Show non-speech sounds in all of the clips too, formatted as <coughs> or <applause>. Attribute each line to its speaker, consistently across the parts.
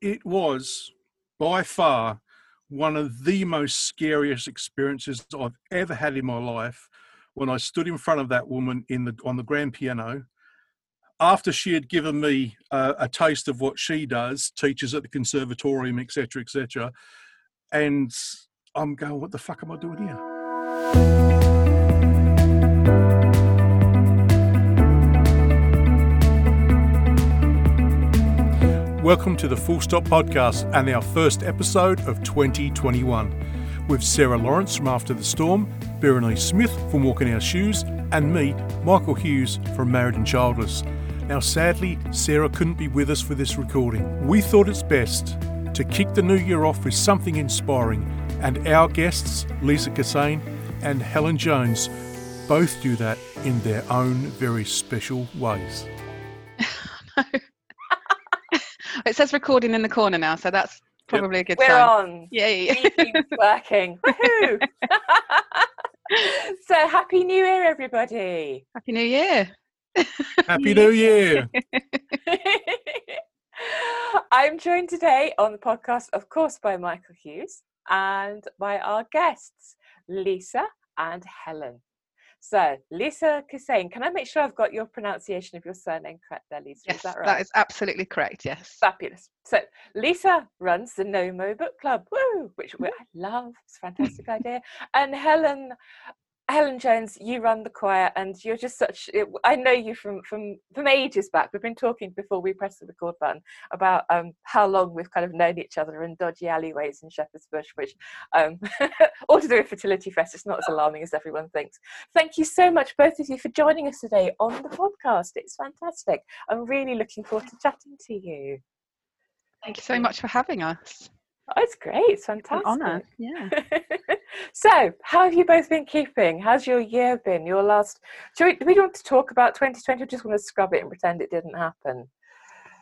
Speaker 1: it was by far one of the most scariest experiences I've ever had in my life when I stood in front of that woman in the on the grand piano after she had given me uh, a taste of what she does, teaches at the conservatorium, etc., etc., and I'm going, what the fuck am I doing here? Welcome to the Full Stop Podcast and our first episode of 2021 with Sarah Lawrence from After the Storm, Berenice Smith from Walking Our Shoes, and me, Michael Hughes from Married and Childless. Now, sadly, Sarah couldn't be with us for this recording. We thought it's best to kick the new year off with something inspiring, and our guests, Lisa Kissane and Helen Jones, both do that in their own very special ways. <laughs>
Speaker 2: It says recording in the corner now, so that's probably a good
Speaker 3: We're
Speaker 2: sign.
Speaker 3: on.
Speaker 2: Yay.
Speaker 3: It's <laughs> working. Woohoo! <laughs> so happy New Year, everybody.
Speaker 2: Happy New Year.
Speaker 1: Happy New Year! <laughs>
Speaker 3: I'm joined today on the podcast, of course, by Michael Hughes and by our guests, Lisa and Helen. So, Lisa Kissane, can I make sure I've got your pronunciation of your surname correct there, Lisa?
Speaker 2: Yes,
Speaker 3: is that right?
Speaker 2: that is absolutely correct. Yes.
Speaker 3: Fabulous. So Lisa runs the NoMo Book Club, woo, which I love. It's a fantastic idea. And Helen, Helen Jones, you run the choir, and you're just such. I know you from from from ages back. We've been talking before we pressed the record button about um, how long we've kind of known each other in dodgy alleyways in Shepherd's Bush, which um, <laughs> all to do with Fertility Fest. It's not as alarming as everyone thinks. Thank you so much, both of you, for joining us today on the podcast. It's fantastic. I'm really looking forward to chatting to you.
Speaker 2: Thank you so much for having us.
Speaker 3: Oh, it's great. It's
Speaker 2: An
Speaker 3: fantastic.
Speaker 2: honour. Yeah. <laughs>
Speaker 3: so, how have you both been keeping? How's your year been? Your last. Do we, do we want to talk about 2020 or just want to scrub it and pretend it didn't happen?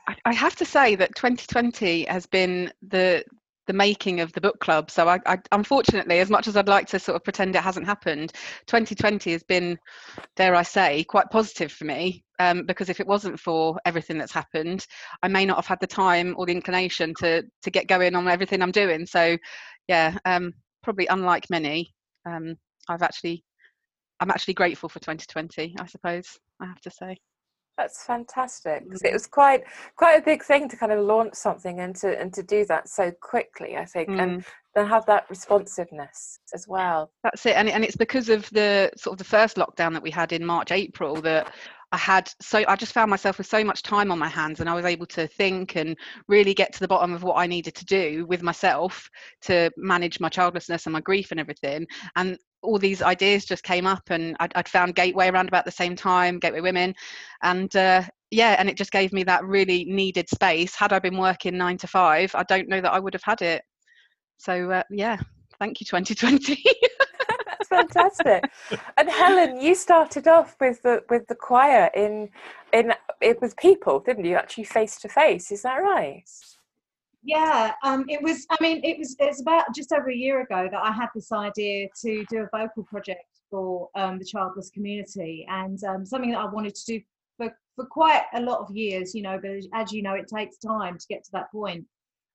Speaker 2: I, I have to say that 2020 has been the the making of the book club. So I, I unfortunately, as much as I'd like to sort of pretend it hasn't happened, 2020 has been, dare I say, quite positive for me. Um, because if it wasn't for everything that's happened, I may not have had the time or the inclination to to get going on everything I'm doing. So, yeah, um, probably unlike many, um, I've actually, I'm actually grateful for 2020. I suppose I have to say.
Speaker 3: That's fantastic. 'cause
Speaker 2: Mm.
Speaker 3: It was quite quite a big thing to kind of launch something and to and to do that so quickly. I think, and
Speaker 2: Mm.
Speaker 3: then have that responsiveness as well.
Speaker 2: That's it, and and it's because of the sort of the first lockdown that we had in March, April that I had so I just found myself with so much time on my hands, and I was able to think and really get to the bottom of what I needed to do with myself to manage my childlessness and my grief and everything. And all these ideas just came up, and I'd, I'd found Gateway around about the same time, Gateway Women, and uh, yeah, and it just gave me that really needed space. Had I been working nine to five, I don't know that I would have had it. So uh, yeah, thank you, 2020. <laughs>
Speaker 3: That's fantastic. and Helen, you started off with the with the choir in in it was people, didn't you? Actually, face to face. Is that right?
Speaker 4: Yeah, um, it was. I mean, it was. It's about just over a year ago that I had this idea to do a vocal project for um, the childless community, and um, something that I wanted to do for for quite a lot of years. You know, but as you know, it takes time to get to that point.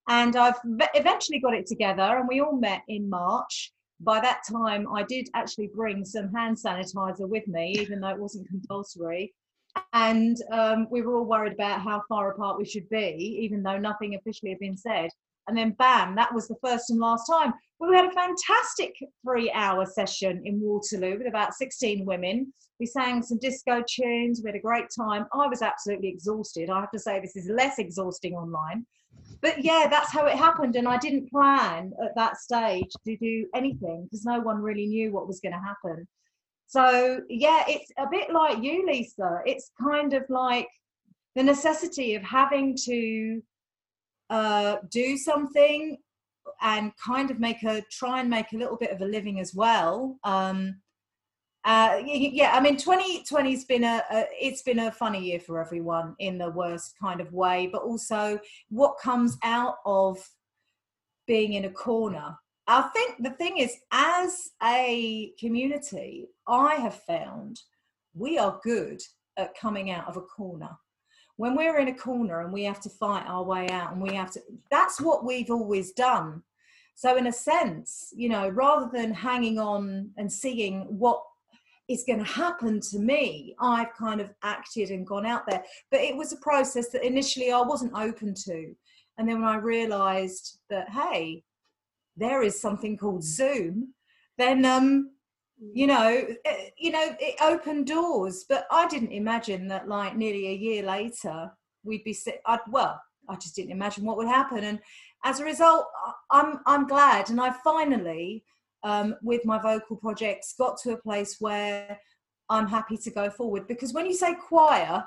Speaker 4: And I've eventually got it together, and we all met in March. By that time, I did actually bring some hand sanitizer with me, even though it wasn't compulsory and um, we were all worried about how far apart we should be, even though nothing officially had been said. And then, bam, that was the first and last time. We had a fantastic three hour session in Waterloo with about 16 women. We sang some disco tunes, we had a great time. I was absolutely exhausted. I have to say, this is less exhausting online. But yeah, that's how it happened. And I didn't plan at that stage to do anything because no one really knew what was going to happen. So yeah, it's a bit like you, Lisa. It's kind of like the necessity of having to uh, do something and kind of make a try and make a little bit of a living as well. Um, uh, yeah, I mean, 2020's been a, a it's been a funny year for everyone in the worst kind of way, but also what comes out of being in a corner I think the thing is, as a community, I have found we are good at coming out of a corner. when we're in a corner and we have to fight our way out and we have to that's what we've always done so in a sense you know rather than hanging on and seeing what is going to happen to me. I've kind of acted and gone out there. But it was a process that initially i wasn't open to. And then when i realized that hey there is something called zoom then um you know eh, you know it opened doors. But i didn't imagine that like nearly a year later we'd be sit I'd, well i just didn't imagine what would happen. And as a result i'm i'm glad. And i finally um, with my vocal projects got to a place where i'm happy to go forward. Because when you say choir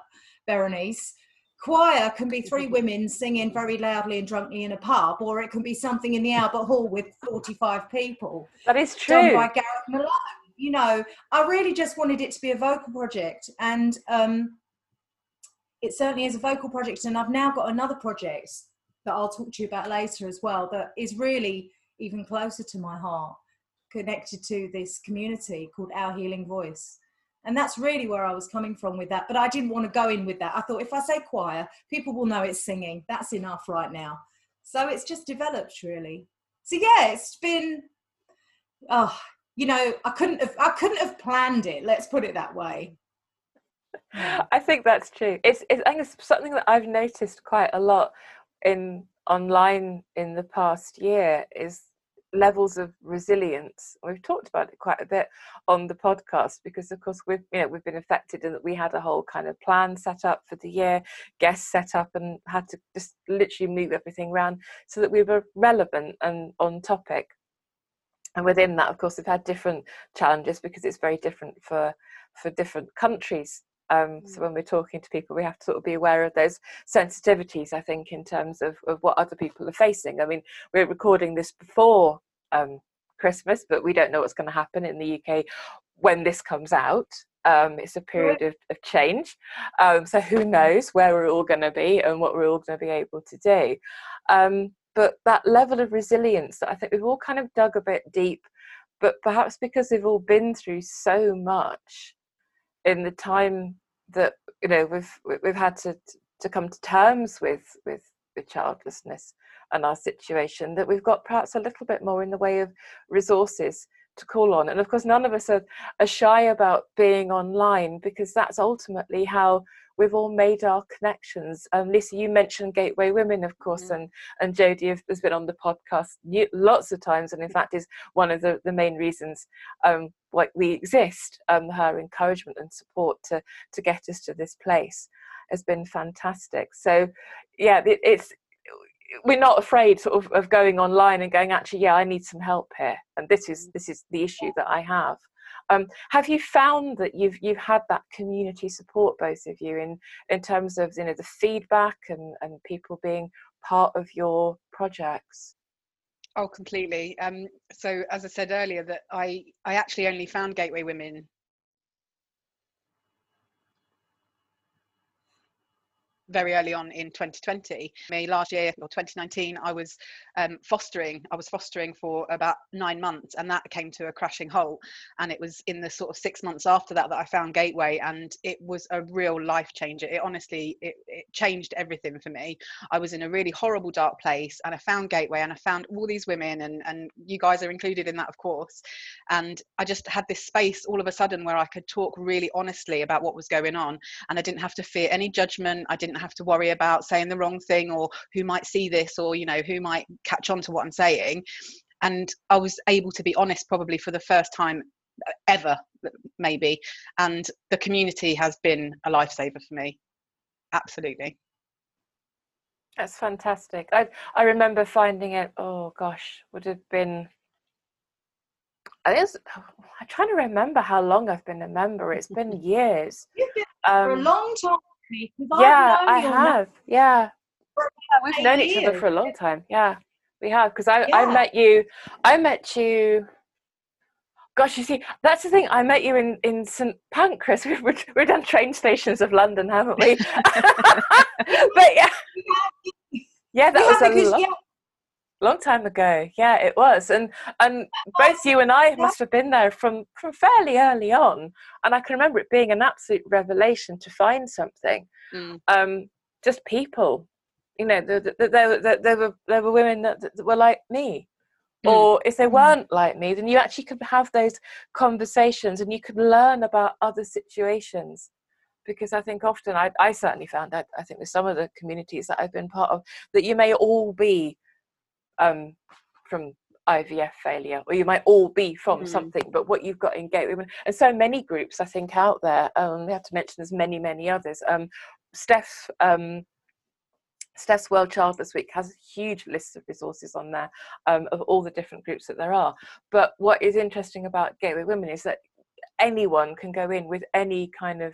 Speaker 4: berenice choir can be three <laughs> women singing very loudly and drunkenly in a pub or it can be something in the <laughs> albert hall with 45 people.
Speaker 3: That is true. done
Speaker 4: by gareth malone. You know, I really just wanted it to be a vocal project, and um, it certainly is a vocal project. And I've now got another project that I'll talk to you about later as well that is really even closer to my heart, connected to this community called Our Healing Voice. And that's really where I was coming from with that. But I didn't want to go in with that. I thought if I say choir, people will know it's singing. That's enough right now. So it's just developed really. So yeah, it's been oh, you know i couldn't have i couldn't have planned it let's put it that way <laughs>
Speaker 3: i think that's true it's, it's i think it's something that i've noticed quite a lot in online in the past year is levels of resilience. We've talked about it quite a bit on the podcast because of course we've you know we've been affected and that we had a whole kind of plan set up for the year guests set up and had to just literally move everything around so that we were relevant and on topic. And within that of course we've had different challenges because it's very different for for different countries um, so mm. when we're talking to people we have to sort of be aware of those sensitivities i think in terms of, of what other people are facing. I mean we're recording this before um, christmas but we don't know what's going to happen in the uk when this comes out. Um, it's a period of, of change. Um, so who knows where we're all going to be and what we're all going to be able to do. Um, but that level of resilience that I think we've all kind of dug a bit deep, but perhaps because we've all been through so much in the time that you know we've we've had to to come to terms with with with childlessness and our situation that we've got perhaps a little bit more in the way of resources to call on. And of course none of us are, are shy about being online because that's ultimately how we've all made our connections. Um, Lisa, you mentioned Gateway Women, of course, mm-hmm. and and Jodie has been on the podcast lots of times, and in fact is one of the, the main reasons um, why we exist. Um, her encouragement and support to to get us to this place has been fantastic. So, yeah, it, it's we're not afraid sort of, of going online and going actually yeah i need some help here and this is this is the issue that i have um, have you found that you've you've had that community support, both of you, in in terms of you know the feedback and and people being part of your projects?
Speaker 2: Oh, completely. Um, so as I said earlier, that I I actually only found Gateway Women very early on in 2020. Me last year or 2019, I was um, fostering. I was fostering for about nine months, and that came to a crashing halt. And it was in the sort of six months after that that I found Gateway, and it was a real life changer. It honestly, it, it changed everything for me. I was in a really horrible, dark place, and I found Gateway, and I found all these women, and and you guys are included in that, of course. And I just had this space all of a sudden where I could talk really honestly about what was going on, and I didn't have to fear any judgment. I didn't didn't have to worry about saying the wrong thing or who might see this or you know who might catch on to what i'm saying. And i was able to be honest probably for the first time ever maybe. And the community has been a lifesaver for me. Absolutely.
Speaker 3: That's fantastic. I i remember finding it oh gosh would have been I think I'm trying to remember how long I've been a member. It's been <laughs> years.
Speaker 4: Been um, for a long time
Speaker 3: yeah, I have. Yeah. yeah, we've known years. each other for a long time. Yeah, we have. Because I, yeah. I met you. I met you. Gosh, you see, that's the thing. I met you in, in St Pancras. <laughs> We've, we've done train stations of London, haven't we? <laughs> <laughs> but yeah, yeah, that was a long, long time ago. Yeah, it was, and and both you and I <laughs> must have been there from from fairly early on. And I can remember it being an absolute revelation to find something. Mm. Um, just people. You know, there, there, there, there were there were women that, that were like me, mm. or if they mm. weren't like me, then you actually could have those conversations and you could learn about other situations. Because I think often I, I certainly found that I think with some of the communities that I've been part of that you may all be um, from IVF failure, or you might all be from mm. something, but what you've got in Gateway Women, and so many groups I think out there. Um, we have to mention there's many, many others. Um, Steph, um, Steph's World Childless Week has a huge list of resources on there um, of all the different groups that there are. But what is interesting about Gateway Women is that anyone can go in with any kind of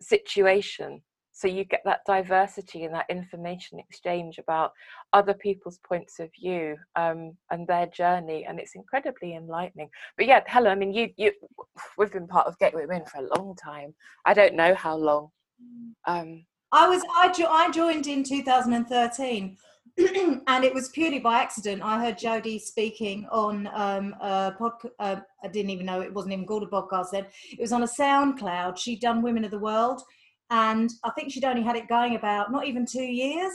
Speaker 3: situation so you get that diversity and that information exchange about other people's points of view um, and their journey and it's incredibly enlightening but yeah helen i mean you you we've been part of gateway women for a long time i don't know how long um,
Speaker 4: i was I, jo- I joined in 2013 <clears throat> and it was purely by accident. I heard Jodie speaking on um, a podcast. Uh, I didn't even know it wasn't even called a podcast then. It was on a SoundCloud. She'd done Women of the World, and I think she'd only had it going about not even two years.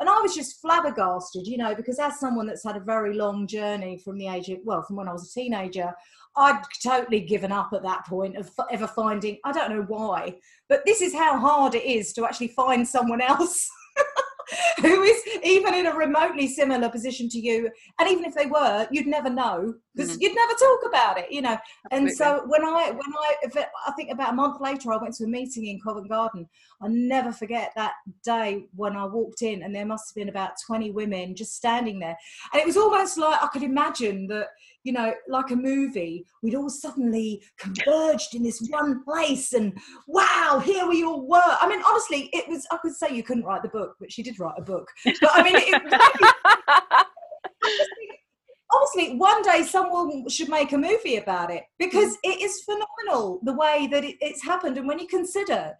Speaker 4: And I was just flabbergasted, you know, because as someone that's had a very long journey from the age of, well, from when I was a teenager, I'd totally given up at that point of ever finding, I don't know why, but this is how hard it is to actually find someone else <laughs> <laughs> who is even in a remotely similar position to you? And even if they were you'd never know. Because mm-hmm. you'd never talk about it you know? Absolutely. and so when i when i i think about a month later i went to a meeting in covent garden. I never forget that day when i walked in and there must have been about 20 women just standing there. And it was almost like i could imagine that you know, like a movie, we'd all suddenly converged in this one place and wow, here we all were. I mean, honestly, it was, I could say you couldn't write the book, but she did write a book. But I mean, it, <laughs> honestly, one day someone should make a movie about it because it is phenomenal the way that it, it's happened. And when you consider,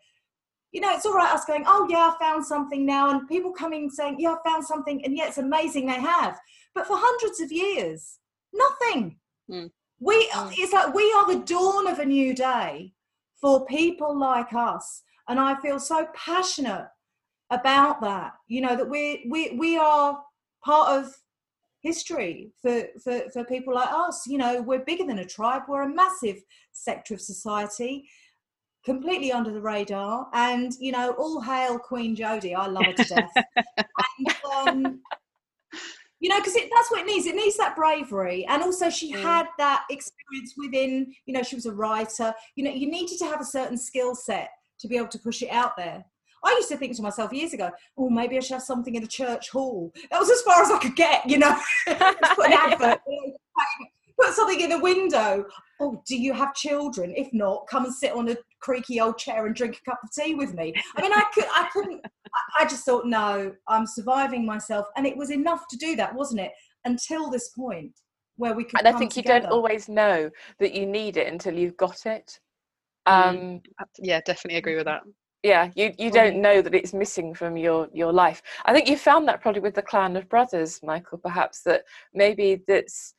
Speaker 4: you know, it's all right us going, oh yeah, I found something now, and people coming saying, yeah, I found something, and yeah, it's amazing they have. But for hundreds of years, Nothing. Mm. We mm. it's like we are the dawn of a new day for people like us. And I feel so passionate about that. You know, that we we we are part of history for, for, for people like us. You know, we're bigger than a tribe, we're a massive sector of society, completely under the radar. And, you know, all hail Queen Jodie. I love her to death. <laughs> and, um, you know because that's what it needs it needs that bravery and also she mm. had that experience within you know she was a writer you know you needed to have a certain skill set to be able to push it out there I used to think to myself years ago, oh, maybe I should have something in a church hall. That was as far as I could get, you know. <laughs> put an advert, <laughs> put something in the window. Oh, do you have children? If not, come and sit on a creaky old chair and drink a cup of tea with me. I mean, I <laughs> could, I couldn't, I just thought, no, I'm surviving myself. And it was enough to do that, wasn't it? Until this point where we could.
Speaker 3: And I think together. you don't always know that you need it until you've got it.
Speaker 2: Mm. Um, yeah, definitely agree with that.
Speaker 3: Yeah, you, you don't know that it's missing from your, your life. I think you found that probably with the clan of brothers, Michael, perhaps that maybe that's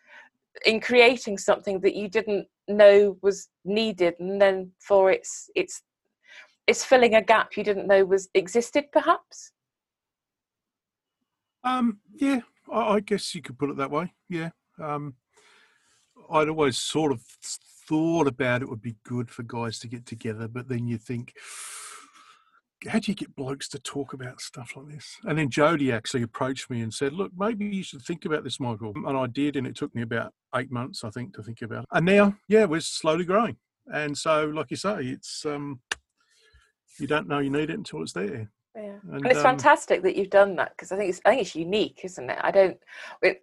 Speaker 3: in creating something that you didn't know was needed and then for its its it's filling a gap you didn't know was existed perhaps?
Speaker 1: Um yeah I, I guess you could put it that way yeah. Um i'd always sort of thought about it would be good for guys to get together but then you think how do you get blokes to talk about stuff like this? And then Jodie actually approached me and said, look, maybe you should think about this, Michael. And I did, and it took me about eight months, I think, to think about it. And now, yeah, we're slowly growing. And so, like you say, it's um, you don't know you need it until it's there.
Speaker 3: Yeah, and, and it's um, fantastic that you've done that because I think it's I think it's unique, isn't it? I don't.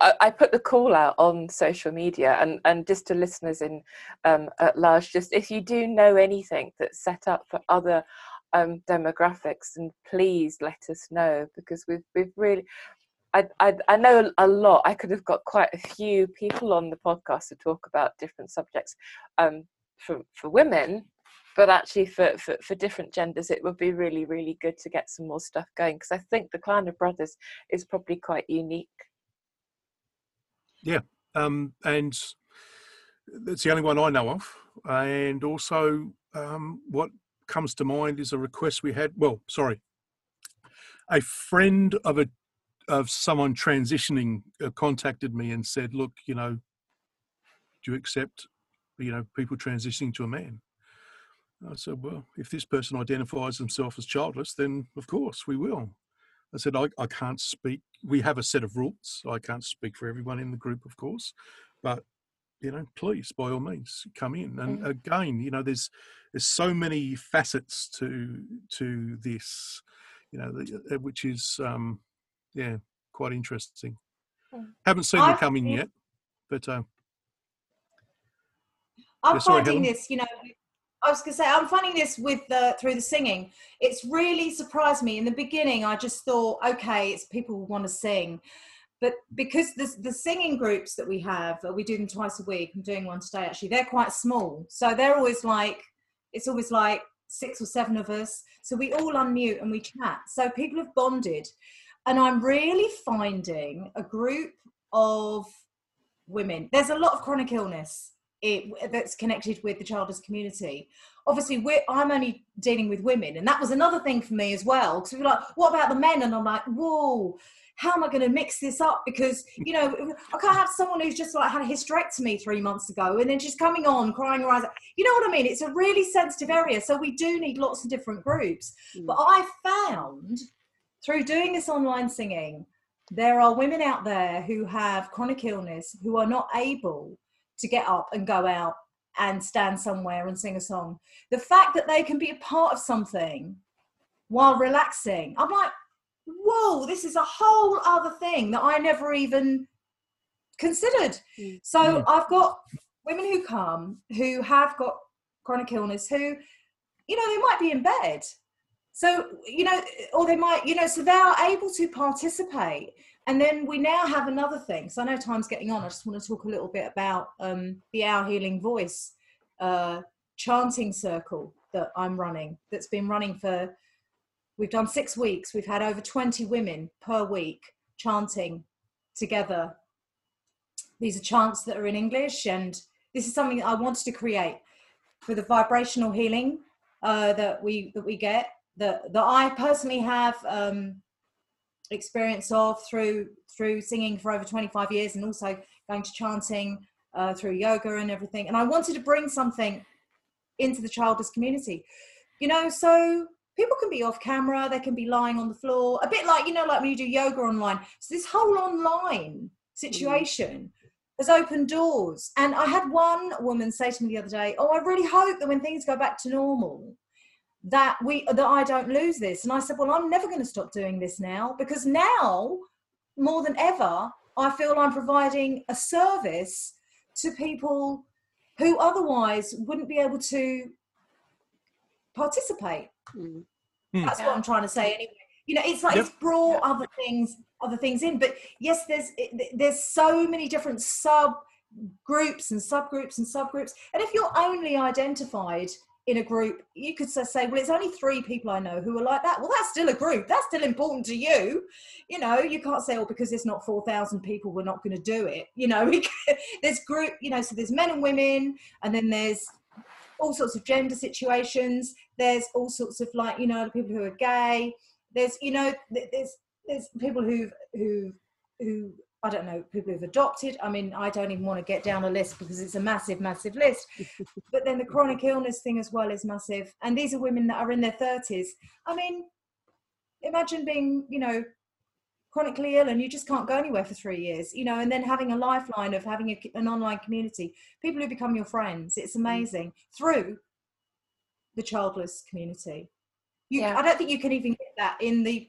Speaker 3: I, I, put the call out on social media, and and just to listeners in um, at large, just if you do know anything that's set up for other um, demographics, and please let us know because we've we've really I, I, I know a lot. I could have got quite a few people on the podcast to talk about different subjects um, for for women, but actually for, for, for different genders, it would be really really good to get some more stuff going because I think the Clan of Brothers is probably quite unique.
Speaker 1: Yeah, um, and it's the only one I know of, and also um, what comes to mind is a request we had. Well, sorry, a friend of a of someone transitioning uh, contacted me and said, "Look, you know, do you accept, you know, people transitioning to a man?" I said, "Well, if this person identifies themselves as childless, then of course we will." I said, I, I can't speak. We have a set of rules. I can't speak for everyone in the group, of course, but you know, please, by all means, come in. And mm. again, you know, there's there's so many facets to to this, you know, uh, which is um, yeah, quite interesting. Mm. Haven't seen i you come in yet, but uh,
Speaker 4: I'm yeah, sorry, finding Helen? this, you know, I was going to say, I'm finding this with the through the singing. It's really surprised me. In the beginning, I just thought, okay, it's people who want to sing, but because the the singing groups that we have, uh, we do them twice a week. I'm doing one today actually. They're quite small, so they're always like, it's always like six or seven of us. So we all unmute and we chat. So people have bonded, and I'm really finding a group of women. There's a lot of chronic illness it, that's connected with the childless community. Obviously, I'm only dealing with women, and that was another thing for me as well. Because we were like, "What about the men?" And I'm like, "Whoa, how am I going to mix this up?" Because you know, I can't have someone who's just like had a hysterectomy three months ago, and then she's coming on crying her eyes out. You know what I mean? It's a really sensitive area, so we do need lots of different groups. Mm. But I found through doing this online singing, there are women out there who have chronic illness who are not able to get up and go out and stand somewhere and sing a song. The fact that they can be a part of something while relaxing, I'm like, whoa, this is a whole other thing that I never even considered. Mm. So mm. I've got women who come who have got chronic illness who, you know, they might be in bed. So, you know, or they might, you know, so they are able to participate and then we now have another thing. So I know time's getting on. I just want to talk a little bit about um, the Our Healing Voice uh, chanting circle that I'm running. That's been running for. We've done six weeks. We've had over 20 women per week chanting together. These are chants that are in English, and this is something I wanted to create for the vibrational healing uh, that we that we get. That that I personally have. Um, experience of through through singing for over 25 years and also going to chanting uh, through yoga and everything and i wanted to bring something into the childless community you know so people can be off camera they can be lying on the floor a bit like you know like when you do yoga online so this whole online situation mm. has opened doors and i had one woman say to me the other day oh i really hope that when things go back to normal that we that I don't lose this. And I said, well, I'm never going to stop doing this now because now more than ever, I feel I'm providing a service to people who otherwise wouldn't be able to participate. Mm. That's what I'm trying to say anyway. You know, it's like yep. it's brought other things, other things in. But yes, there's there's so many different sub groups and subgroups and subgroups. And if you're only identified in a group, you could say, well, it's only three people I know who are like that. Well, that's still a group. That's still important to you. You know, you can't say, oh, because it's not 4,000 people, we're not going to do it. You know, <laughs> there's group, you know, so there's men and women, and then there's all sorts of gender situations. There's all sorts of like, you know, people who are gay. There's, you know, there's, there's people who've who, who I don't know, people who've adopted. I mean, I don't even want to get down a list because it's a massive, massive list. <laughs> but then the chronic illness thing as well is massive. And these are women that are in their 30s. I mean, imagine being, you know, chronically ill and you just can't go anywhere for three years, you know, and then having a lifeline of having a, an online community, people who become your friends. It's mm. amazing through the childless community. You, yeah. I don't think you can even get that in the,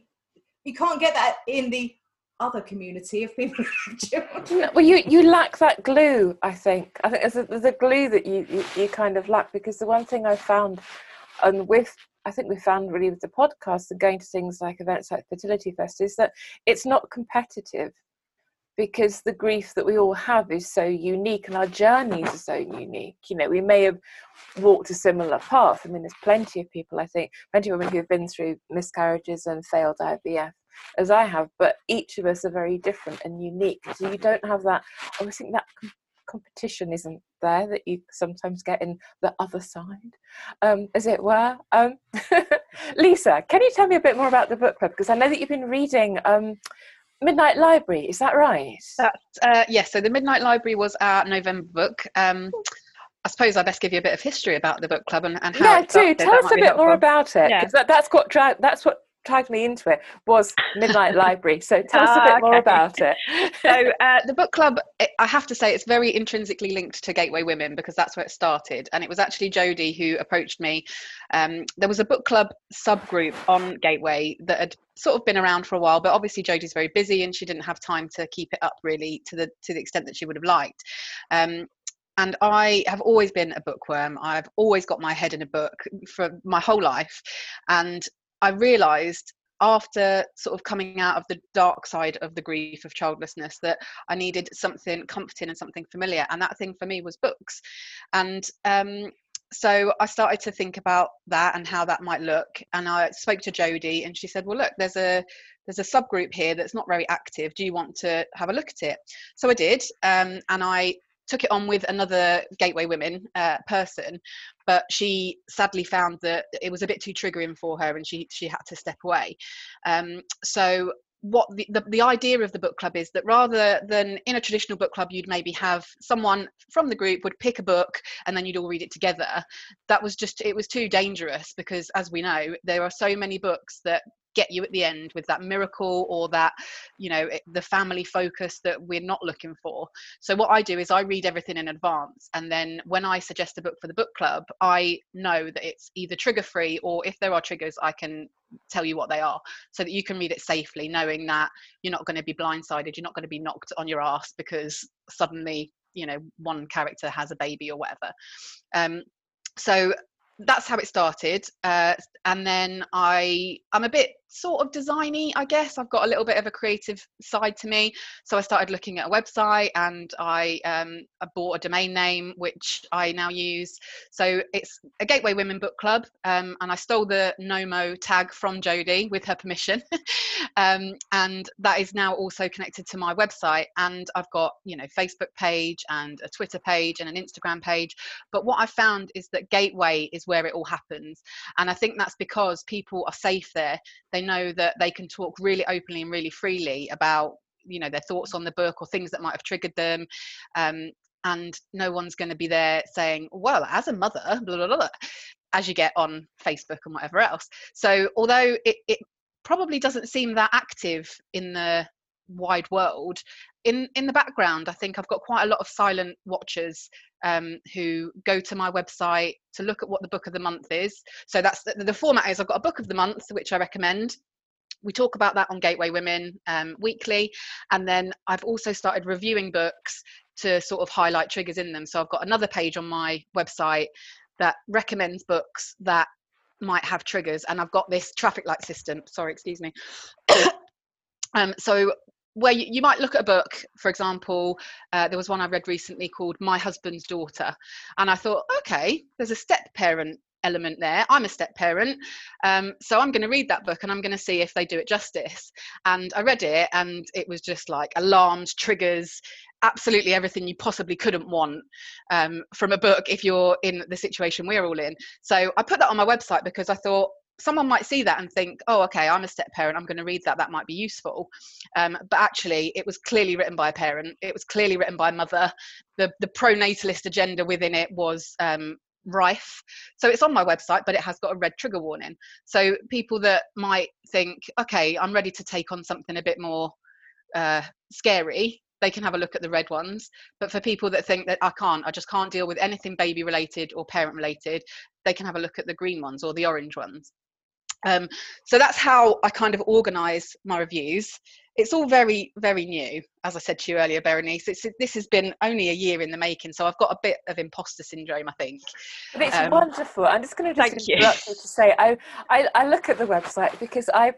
Speaker 4: you can't get that in the other community of people
Speaker 3: well you you lack that glue i think i think there's a, there's a glue that you, you, you kind of lack because the one thing i found and with i think we found really with the podcast and going to things like events like fertility fest is that it's not competitive because the grief that we all have is so unique and our journeys are so unique you know we may have walked a similar path i mean there's plenty of people i think plenty of women who've been through miscarriages and failed ivf as I have, but each of us are very different and unique. So you don't have that, I always think that competition isn't there that you sometimes get in the other side, um, as it were. Um, <laughs> Lisa, can you tell me a bit more about the book club? Because I know that you've been reading um, Midnight Library, is that right?
Speaker 2: That's, uh, yes, so the Midnight Library was our November book. Um, I suppose I best give you a bit of history about the book club and, and how.
Speaker 3: Yeah,
Speaker 2: it
Speaker 3: do tell us a
Speaker 2: be
Speaker 3: bit more
Speaker 2: helpful.
Speaker 3: about it.
Speaker 2: Yeah.
Speaker 3: 'cause that, that's what dra- that's what dragged me into it was Midnight Library. So <laughs> tell us a
Speaker 2: Ah,
Speaker 3: bit more about it. <laughs>
Speaker 2: so <laughs> uh, the book club it- i have to say it's very intrinsically linked to gateway women because that's where it started and it was actually jodie who approached me um, there was a book club subgroup on gateway that had sort of been around for a while but obviously jodie's very busy and she didn't have time to keep it up really to the to the extent that she would have liked um, and I have always been a bookworm. I've always got my head in a book for my whole life. And I realized after sort of coming out of the dark side of the grief of childlessness that I needed something comforting and something familiar. And that thing for me was books. And um, so I started to think about that and how that might look. And I spoke to Jodie and she said, Well, look, there's a there's a subgroup here that's not very active. Do you want to have a look at it? So I did. Um, and I took it on with another gateway women uh, person but she sadly found that it was a bit too triggering for her and she she had to step away. Um, so what the, the, the idea of the book club is that rather than in a traditional book club you'd maybe have someone from the group would pick a book and then you'd all read it together. That was just it was too dangerous because as we know there are so many books that get you at the end with that miracle or that you know the family focus that we're not looking for. So what i do is i read everything in advance and then when i suggest a book for the book club i know that it's either trigger free or if there are triggers i can tell you what they are so that you can read it safely knowing that you're not going to be blindsided you're not going to be knocked on your ass because suddenly you know one character has a baby or whatever. Um so that's how it started uh, and then i i'm a bit sort of designy i guess. I've got a little bit of a creative side to me. So i started looking at a website and i um i bought a domain name which i now use. So it's a gateway women book club um, and i stole the nomo tag from jodie with her permission. <laughs> Um, and that is now also connected to my website. And i've got you know facebook page and a twitter page and an instagram page. But what i found is that gateway is where it all happens. And i think that's because people are safe there. They know that they can talk really openly and really freely about you know their thoughts on the book or things that might have triggered them. Um, and no one's going to be there saying well as a mother blah, blah, blah, as you get on facebook and whatever else. So although it, it probably doesn't seem that active in the wide world in in the background i think i've got quite a lot of silent watchers um, who go to my website to look at what the book of the month is. So that's the, the format is i've got a book of the month which i recommend. We talk about that on gateway women um, weekly. And then i've also started reviewing books to sort of highlight triggers in them. So i've got another page on my website that recommends books that might have triggers. And i've got this traffic light system. Sorry excuse me. <coughs> Um, so where you, you might look at a book for example uh, there was one i read recently called my husband's daughter and i thought okay there's a step parent element there. I'm a step parent um, so i'm going to read that book and i'm going to see if they do it justice. And i read it and it was just like alarms triggers absolutely everything you possibly couldn't want um, from a book if you're in the situation we're all in. So i put that on my website because i thought someone might see that and think oh okay i'm a step parent i'm going to read that that might be useful. Um, but actually it was clearly written by a parent it was clearly written by a mother. The the pronatalist agenda within it was um, rife. So it's on my website but it has got a red trigger warning. So people that might think okay i'm ready to take on something a bit more uh, scary they can have a look at the red ones. But for people that think that i can't i just can't deal with anything baby related or parent related they can have a look at the green ones or the orange ones um, so that's how I kind of organise my reviews. It's all very, very new, as I said to you earlier, Berenice. It's, this has been only a year in the making, so I've got a bit of imposter syndrome, I think.
Speaker 3: But it's
Speaker 2: Um,
Speaker 3: wonderful. I'm just going to just
Speaker 2: thank you.
Speaker 3: interrupt you to say I, I, I look at the website because I,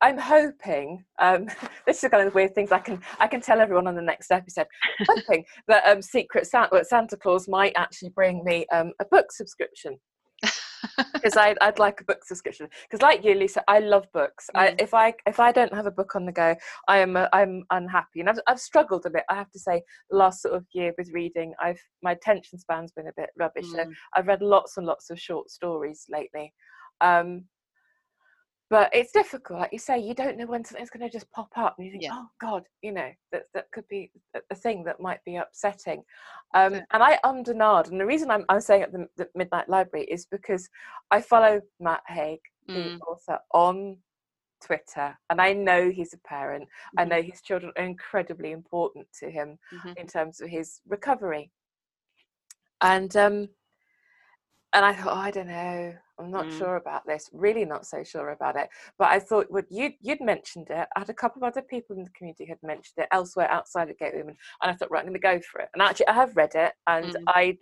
Speaker 3: I'm hoping. Um, <laughs> this is kind of the weird things I can I can tell everyone on the next episode. hoping that um, Secret Santa, Santa Claus might actually bring me um, a book subscription. Because I'd, I'd like a book subscription. Because like you lisa i love books. I,
Speaker 2: Mm.
Speaker 3: if i if i don't have a book on the go i am uh, i'm unhappy. And I've, I've struggled a bit i have to say last sort of year with reading i've my attention span's been a bit rubbish. So
Speaker 2: Mm.
Speaker 3: i've read lots and lots of short stories lately. Um but it's difficult like you say you don't know when something's going to just pop up and you think
Speaker 2: Yeah.
Speaker 3: oh god you know that that could be a- thing that might be upsetting um
Speaker 2: it.
Speaker 3: and i ummed and ahed and the reason i'm, I'm saying at the, the midnight library is because i follow matt haig the
Speaker 2: Mm.
Speaker 3: author on twitter and i know he's a parent i
Speaker 2: Mhm.
Speaker 3: know his children are incredibly important to him
Speaker 2: Mhm.
Speaker 3: in terms of his recovery and um and I thought, oh, I don't know, I'm not
Speaker 2: Mm.
Speaker 3: sure about this. Really, not so sure about it. But I thought, well, you you'd mentioned it. I had a couple of other people in the community had mentioned it elsewhere outside of Gate Women, and I thought, right, I'm going to go for it. And actually, I have read it, and
Speaker 2: Mm.
Speaker 3: I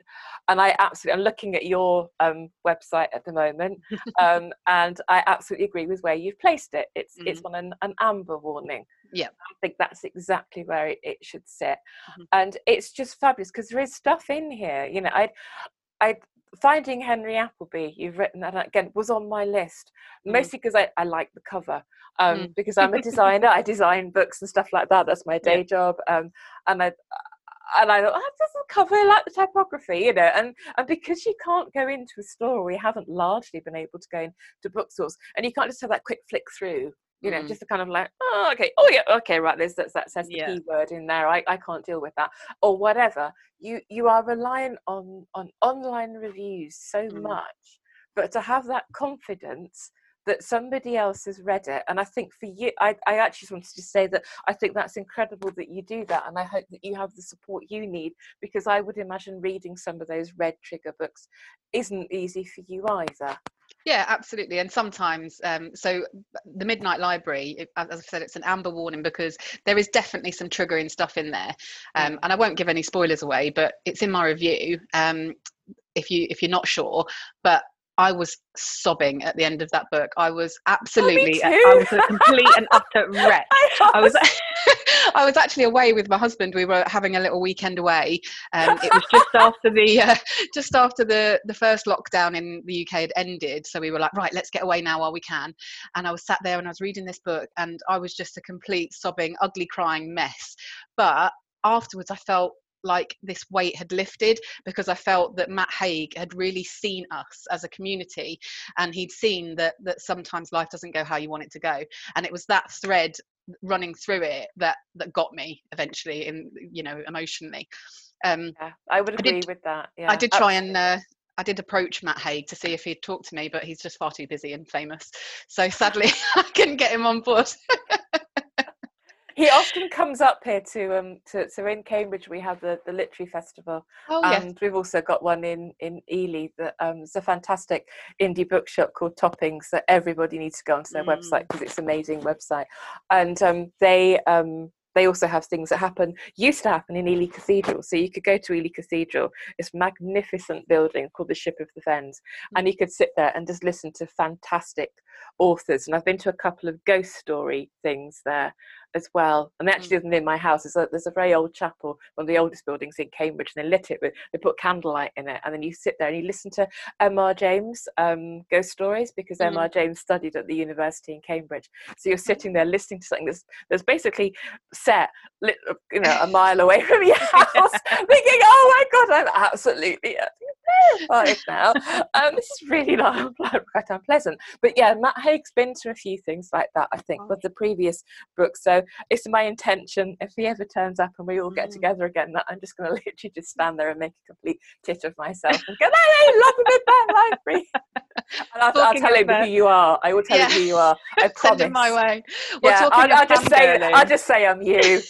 Speaker 3: and I absolutely. I'm looking at your um, website at the moment, <laughs> um, and I absolutely agree with where you've placed it. It's it's on an, an amber warning.
Speaker 2: Yeah.
Speaker 3: I think that's exactly where it, it should sit,
Speaker 2: Mhm.
Speaker 3: and it's just fabulous because there is stuff in here. You know, I I finding Henry Appleby, you've written that again, was on my list,
Speaker 2: Mhm.
Speaker 3: mostly because I, I like the cover. Um,
Speaker 2: Mm.
Speaker 3: Because I'm a designer, I design books and stuff like that. That's my day job. Um, and I and I thought, oh, this is the cover, like the typography, you know. And and because you can't go into a store, we haven't largely been able to go into bookstores, and you can't just have that quick flick through. You know,
Speaker 2: Mm.
Speaker 3: just to kind of like, oh, okay, oh yeah, okay, right. There's that, that says the
Speaker 2: Yeah.
Speaker 3: keyword in there. I, I can't deal with that, or whatever you you are reliant on on online reviews so
Speaker 2: Mm.
Speaker 3: much but to have that confidence that somebody else has read it and i think for you I, I actually just wanted to say that i think that's incredible that you do that and i hope that you have the support you need because i would imagine reading some of those red trigger books isn't easy for you either
Speaker 2: Yeah, absolutely. And sometimes, um, so the Midnight Library, it- as I said, it's an amber warning because there is definitely some triggering stuff in there. Um, and I won't give any spoilers away, but it's in my review. Um, if you if you're not sure, but I was sobbing at the end of that book. I was absolutely,
Speaker 3: too.
Speaker 2: I was a complete and utter <laughs> wreck. I was <laughs> I was actually away with my husband. We were having a little weekend away. Um, it was just <laughs> after the uh, just after the the first lockdown in the UK had ended. So we were like, right, let's get away now while we can. And I was sat there and I was reading this book, and I was just a complete sobbing, ugly crying mess. But afterwards, I felt like this weight had lifted because I felt that Matt Haig had really seen us as a community and he'd seen that that sometimes life doesn't go how you want it to go. And it was that thread running through it that that got me eventually in you know emotionally. Um
Speaker 3: yeah i would
Speaker 2: I did-
Speaker 3: agree with that. Yeah
Speaker 2: i did try and uh, i did approach matt haig to see if he'd talk to me but he's just far too busy and famous. So sadly <laughs> i couldn't get him on board <laughs>
Speaker 3: he often comes up here to um to so in cambridge we have the the literary festival
Speaker 2: oh
Speaker 3: and we've also got one in in Ely that um is a fantastic indie bookshop called Toppings that everybody needs to go onto their website
Speaker 2: Mm.
Speaker 3: because it's an amazing website and um they um they also have things that happen used to happen in Ely Cathedral so you could go to Ely Cathedral this magnificent building called the Ship of the Fens and you could sit there and just listen to fantastic authors and I've been to a couple of ghost story things there as well. And they actually isn't in my house. There's a, there's a very old chapel, one of the oldest buildings in Cambridge, and they lit it with, they put candlelight in it. And then you sit there and you listen to M.R. James um, ghost stories because
Speaker 2: Mm.
Speaker 3: M.R. James studied at the university in Cambridge. So you're sitting there listening to something that's, that's basically set, lit, you know, a mile away <laughs> from your <laughs> house, thinking, oh my God, I'm absolutely <laughs> terrified now. Um, this is really <laughs> not quite unpleasant. But yeah, Matt Haig's been to a few things like that, I think, with the previous book. So it's my intention if he ever turns up and we all get
Speaker 2: Mm.
Speaker 3: together again that I'm just going <laughs> to literally just stand there and make a complete tit of myself and go, hey, love the Midnight Library. and I'll, I'll tell him who you are. I will tell
Speaker 2: Yeah.
Speaker 3: him who you are. I promise.
Speaker 2: send him my way
Speaker 3: yeah, I'll, I'll just say I'll just say I'm you.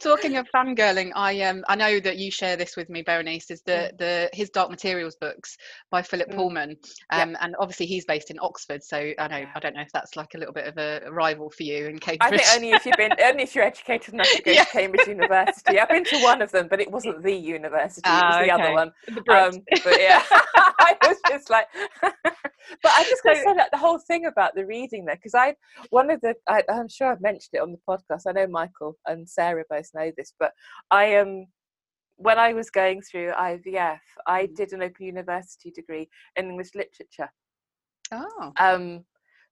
Speaker 2: Talking of fangirling i um i know that you share this with me berenice is the
Speaker 3: Mm.
Speaker 2: the his dark materials books by philip
Speaker 3: Mm.
Speaker 2: pullman
Speaker 3: Yeah.
Speaker 2: um and obviously he's based in oxford so i know i don't know if that's like a little bit of a rival for you in Cambridge.
Speaker 3: I think only if you've been, only if you're educated enough to go <laughs>
Speaker 2: Yeah.
Speaker 3: to Cambridge University. I've been to one of them, but it wasn't the university. It was
Speaker 2: Ah,
Speaker 3: the
Speaker 2: okay.
Speaker 3: other one.
Speaker 2: The.
Speaker 3: Um, but yeah, <laughs> I was just like, <laughs> but I just going to say that the whole thing about the reading there, because I, one of the, I, I'm sure I've mentioned it on the podcast. I know Michael and Sarah both know this, but I am. Um, when I was going through IVF, I
Speaker 2: Mm.
Speaker 3: did an open university degree in English literature.
Speaker 2: Oh.
Speaker 3: Um,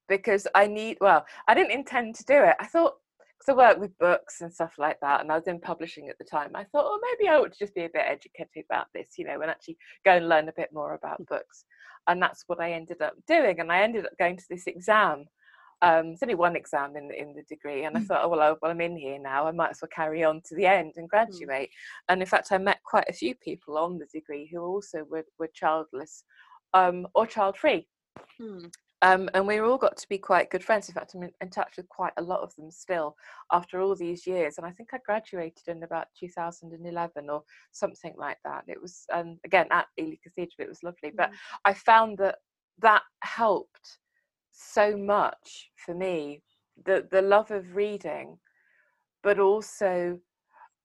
Speaker 3: because I need, well, I didn't intend to do it. I thought, because I work with books and stuff like that, and I was in publishing at the time, I thought, oh, maybe I ought to just be a bit educated about this, you know, and actually go and learn a bit more about books. And that's what I ended up doing. And I ended up going to this exam. Um, it's only one exam in the, in the degree, and I thought, oh well, I, well, I'm in here now. I might as well carry on to the end and graduate. And in fact, I met quite a few people on the degree who also were, were childless um, or child-free
Speaker 2: Hmm.
Speaker 3: um, and we all got to be quite good friends. In fact, I'm in, in touch with quite a lot of them still after all these years. And I think I graduated in about 2011 or something like that. It was um, again at Ely Cathedral. It was lovely, but I found that that helped so much for me. The the love of reading, but also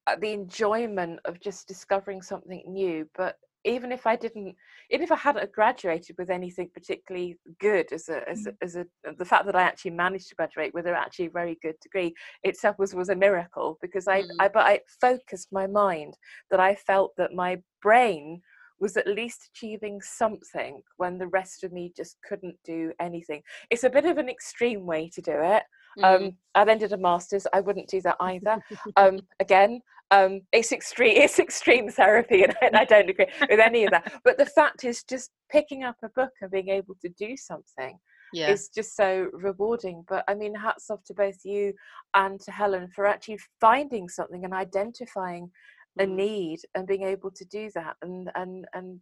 Speaker 3: uh, the enjoyment of just discovering something new. But even if I didn't, even if I hadn't graduated with anything particularly good, as a as a, as a the fact that I actually managed to graduate with an actually very good degree itself was was a miracle because I,
Speaker 2: Mm.
Speaker 3: I but I focused my mind that I felt that my brain was at least achieving something when the rest of me just couldn't do anything. It's a bit of an extreme way to do it.
Speaker 2: Mm.
Speaker 3: Um, I then did a master's. I wouldn't do that <laughs> either. Um, again, um, it's extreme. <laughs> It's extreme therapy, and, and I don't agree with any of that. But the fact is, just picking up a book and being able to do something
Speaker 2: yeah.
Speaker 3: is just so rewarding. But I mean, hats off to both you and to Helen for actually finding something and identifying a need and being able to do that. And and and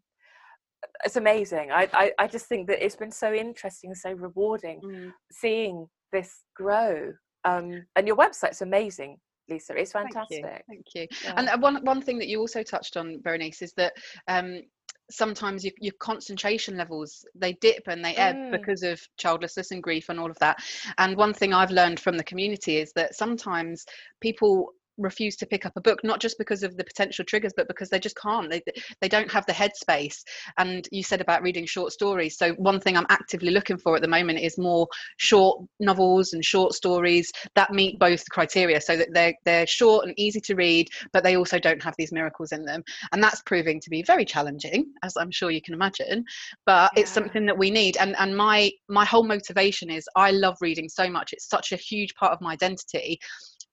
Speaker 3: it's amazing. I I, I just think that it's been so interesting and so rewarding
Speaker 2: Mm.
Speaker 3: seeing this grow. Um, and your website's amazing, Lisa. It's fantastic.
Speaker 2: Thank you. Thank you.
Speaker 3: Yeah.
Speaker 2: And uh, one one thing that you also touched on, Berenice, is that um, sometimes your, your concentration levels they dip and they ebb
Speaker 3: Mm.
Speaker 2: because of childlessness and grief and all of that. And one thing I've learned from the community is that sometimes people refuse to pick up a book not just because of the potential triggers but because they just can't. They, they don't have the headspace. And you said about reading short stories. So one thing i'm actively looking for at the moment is more short novels and short stories that meet both the criteria so that they're they're short and easy to read but they also don't have these miracles in them. And that's proving to be very challenging as i'm sure you can imagine but it's something that we need. And and my my whole motivation is i love reading so much. It's such a huge part of my identity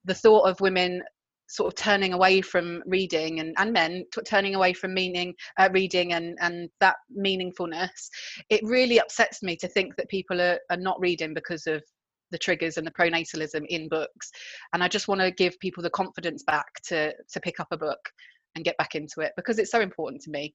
Speaker 2: the thought of women sort of turning away from reading and, and men t- turning away from meaning uh, reading and and that meaningfulness it really upsets me to think that people are, are not reading because of the triggers and the pronatalism in books. And i just want to give people the confidence back to to pick up a book and get back into it because it's so important to me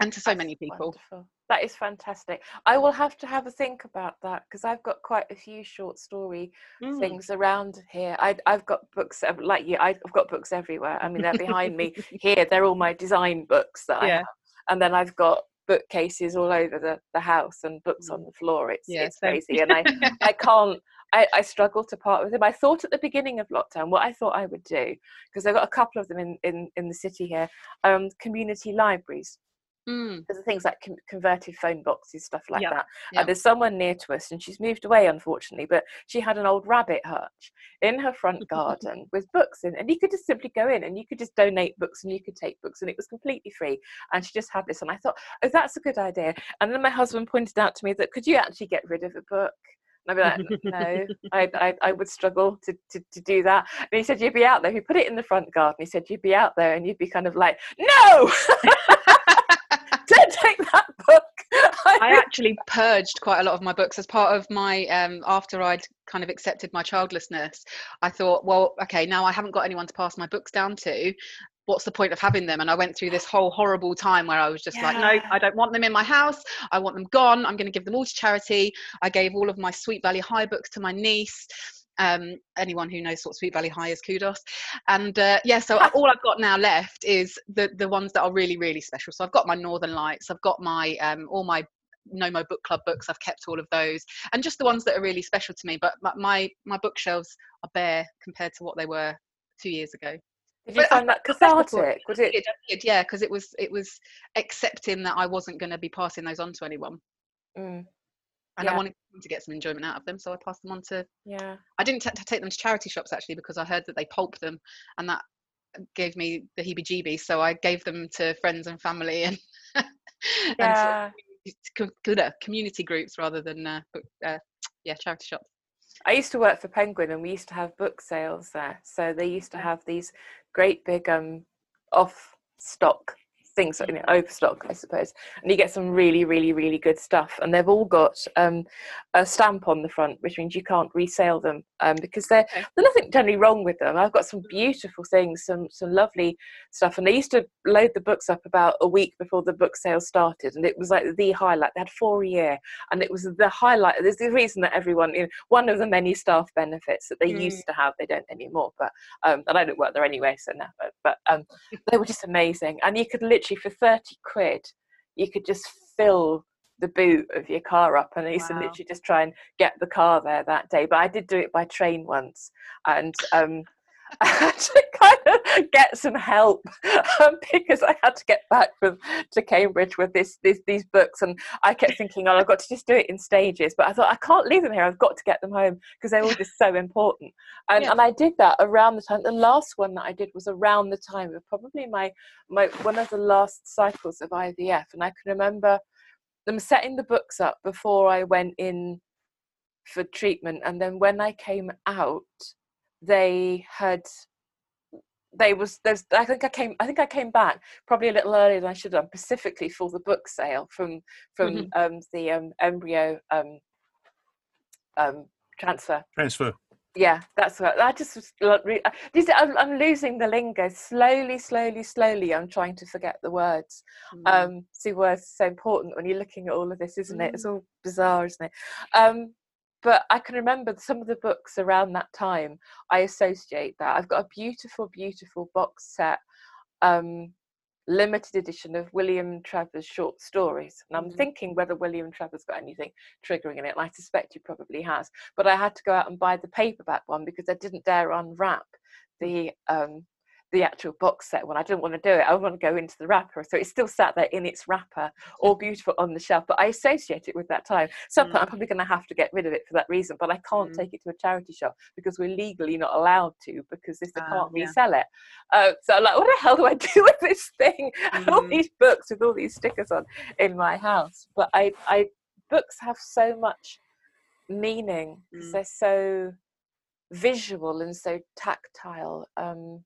Speaker 2: and to so
Speaker 3: That's
Speaker 2: many people
Speaker 3: Wonderful. That is fantastic. I will have to have a think about that because I've got quite a few short story
Speaker 2: Mm.
Speaker 3: things around here. I, I've got books like you. I've got books everywhere. I mean, they're behind me <laughs> here. They're all my design books that I have, and then I've got bookcases all over the, the house and books
Speaker 2: Mm.
Speaker 3: on the floor. It's
Speaker 2: Yeah,
Speaker 3: it's crazy, and I I <laughs> can't. I, I struggle to part with them. I thought at the beginning of lockdown what I thought I would do because I've got a couple of them in in in the city here. Um, community libraries.
Speaker 2: Mm,
Speaker 3: There's things like con- converted phone boxes, stuff like
Speaker 2: Yeah,
Speaker 3: that. And there's someone near to us, and she's moved away, unfortunately, but she had an old rabbit hutch in her front <laughs> garden with books in, and you could just simply go in and you could just donate books and you could take books, and it was completely free. And she just had this, and I thought, oh, that's a good idea. And then my husband pointed out to me that could you actually get rid of a book? And I'd be like, no, I, I, I would struggle to, to, to do that. And he said, you'd be out there. He put it in the front garden, he said, you'd be out there and you'd be kind of like, no, <laughs> that book. <laughs>
Speaker 2: I actually purged quite a lot of my books as part of my um after I'd kind of accepted my childlessness. I thought, well, okay, now I haven't got anyone to pass my books down to. What's the point of having them? And I went through this whole horrible time where I was just like, no, I don't want them in my house. I want them gone. I'm going to give them all to charity. I gave all of my Sweet Valley High books to my niece. Um, anyone who knows Sweet Valley High is, kudos. And uh, yeah, so <laughs> all I've got now left is the the ones that are really really special. So I've got my Northern Lights. I've got my um, all my NoMo Book Club books. I've kept all of those, and just the ones that are really special to me. But my my, my bookshelves are bare compared to what they were two years ago.
Speaker 3: Did you
Speaker 2: But
Speaker 3: find that
Speaker 2: I it.
Speaker 3: cathartic? Was
Speaker 2: I
Speaker 3: it?
Speaker 2: did, I did, yeah, because it was it was accepting that I wasn't going to be passing those on to anyone,
Speaker 3: Mm,
Speaker 2: and
Speaker 3: Yeah.
Speaker 2: I wanted to get some enjoyment out of them, so I passed them on to.
Speaker 3: yeah.
Speaker 2: I didn't t- take them to charity shops actually because I heard that they pulp them, and that gave me the heebie-jeebies. So I gave them to friends and family and,
Speaker 3: Yeah. <laughs>
Speaker 2: and sort of co- community groups rather than uh, uh, yeah charity shops.
Speaker 3: I used to work for Penguin and we used to have book sales there. So they used to have these great big um off stock things, you know, overstock, I suppose. And you get some really, really, really good stuff. And they've all got um, a stamp on the front, which means you can't resale them um, because they're,
Speaker 2: Okay.
Speaker 3: there's nothing generally wrong with them. I've got some beautiful things, some some lovely stuff. And they used to load the books up about a week before the book sale started. And it was like the highlight. They had four a year. And it was the highlight. There's the reason that everyone, you know, one of the many staff benefits that they
Speaker 2: Mm.
Speaker 3: used to have, they don't anymore. But um, and I don't work there anyway, so no. But, but um, they were just amazing, and you could literally for thirty quid, you could just fill the boot of your car up, and I used to literally just try and get the car there that day. But I did do it by train once, and um, <laughs> I had to kind of get some help <laughs> um, because I had to get back from to Cambridge with this, this these books, and I kept <laughs> thinking, oh, I've got to just do it in stages. But I thought I can't leave them here. I've got to get them home because they're all just so important. And
Speaker 2: Yeah.
Speaker 3: and I did that around the time. The last one that I did was around the time of probably my my one of the last cycles of IVF, and I can remember them setting the books up before I went in for treatment, and then when I came out, they had they was there's I think I came I think I came back probably a little earlier than I should have done, specifically for the book sale from from
Speaker 2: Mhm.
Speaker 3: um, the um, embryo um, um, transfer.
Speaker 1: Transfer.
Speaker 3: Yeah, that's what I just was lo- re- I- this- I'm, I'm losing the lingo slowly, slowly, slowly. I'm trying to forget the words.
Speaker 2: Mm.
Speaker 3: Um, see, words are so important when you're looking at all of this, isn't it? It's all bizarre, isn't it? Um, but I can remember some of the books around that time. I associate that. I've got a beautiful, beautiful box set, um, limited edition of William Trevor's short stories. And I'm
Speaker 2: Mhm.
Speaker 3: thinking whether William Trevor's got anything triggering in it. And I suspect he probably has. But I had to go out and buy the paperback one because I didn't dare unwrap the um, the actual box set one. I didn't want to do it. I want to go into the wrapper. So it's still sat there in its wrapper, all beautiful on the shelf. But I associate it with that time. Some point I'm
Speaker 2: Mm.
Speaker 3: probably going to have to get rid of it for that reason. But I can't
Speaker 2: Mm.
Speaker 3: take it to a charity shop because we're legally not allowed to because if they
Speaker 2: Ah,
Speaker 3: can't
Speaker 2: yeah.
Speaker 3: resell it. Uh, so I'm like, what the hell do I <laughs> do with this thing? <laughs> all
Speaker 2: Mm.
Speaker 3: these books with all these stickers on in my house. But I, I books have so much meaning because
Speaker 2: Mm.
Speaker 3: they're so visual and so tactile. Um,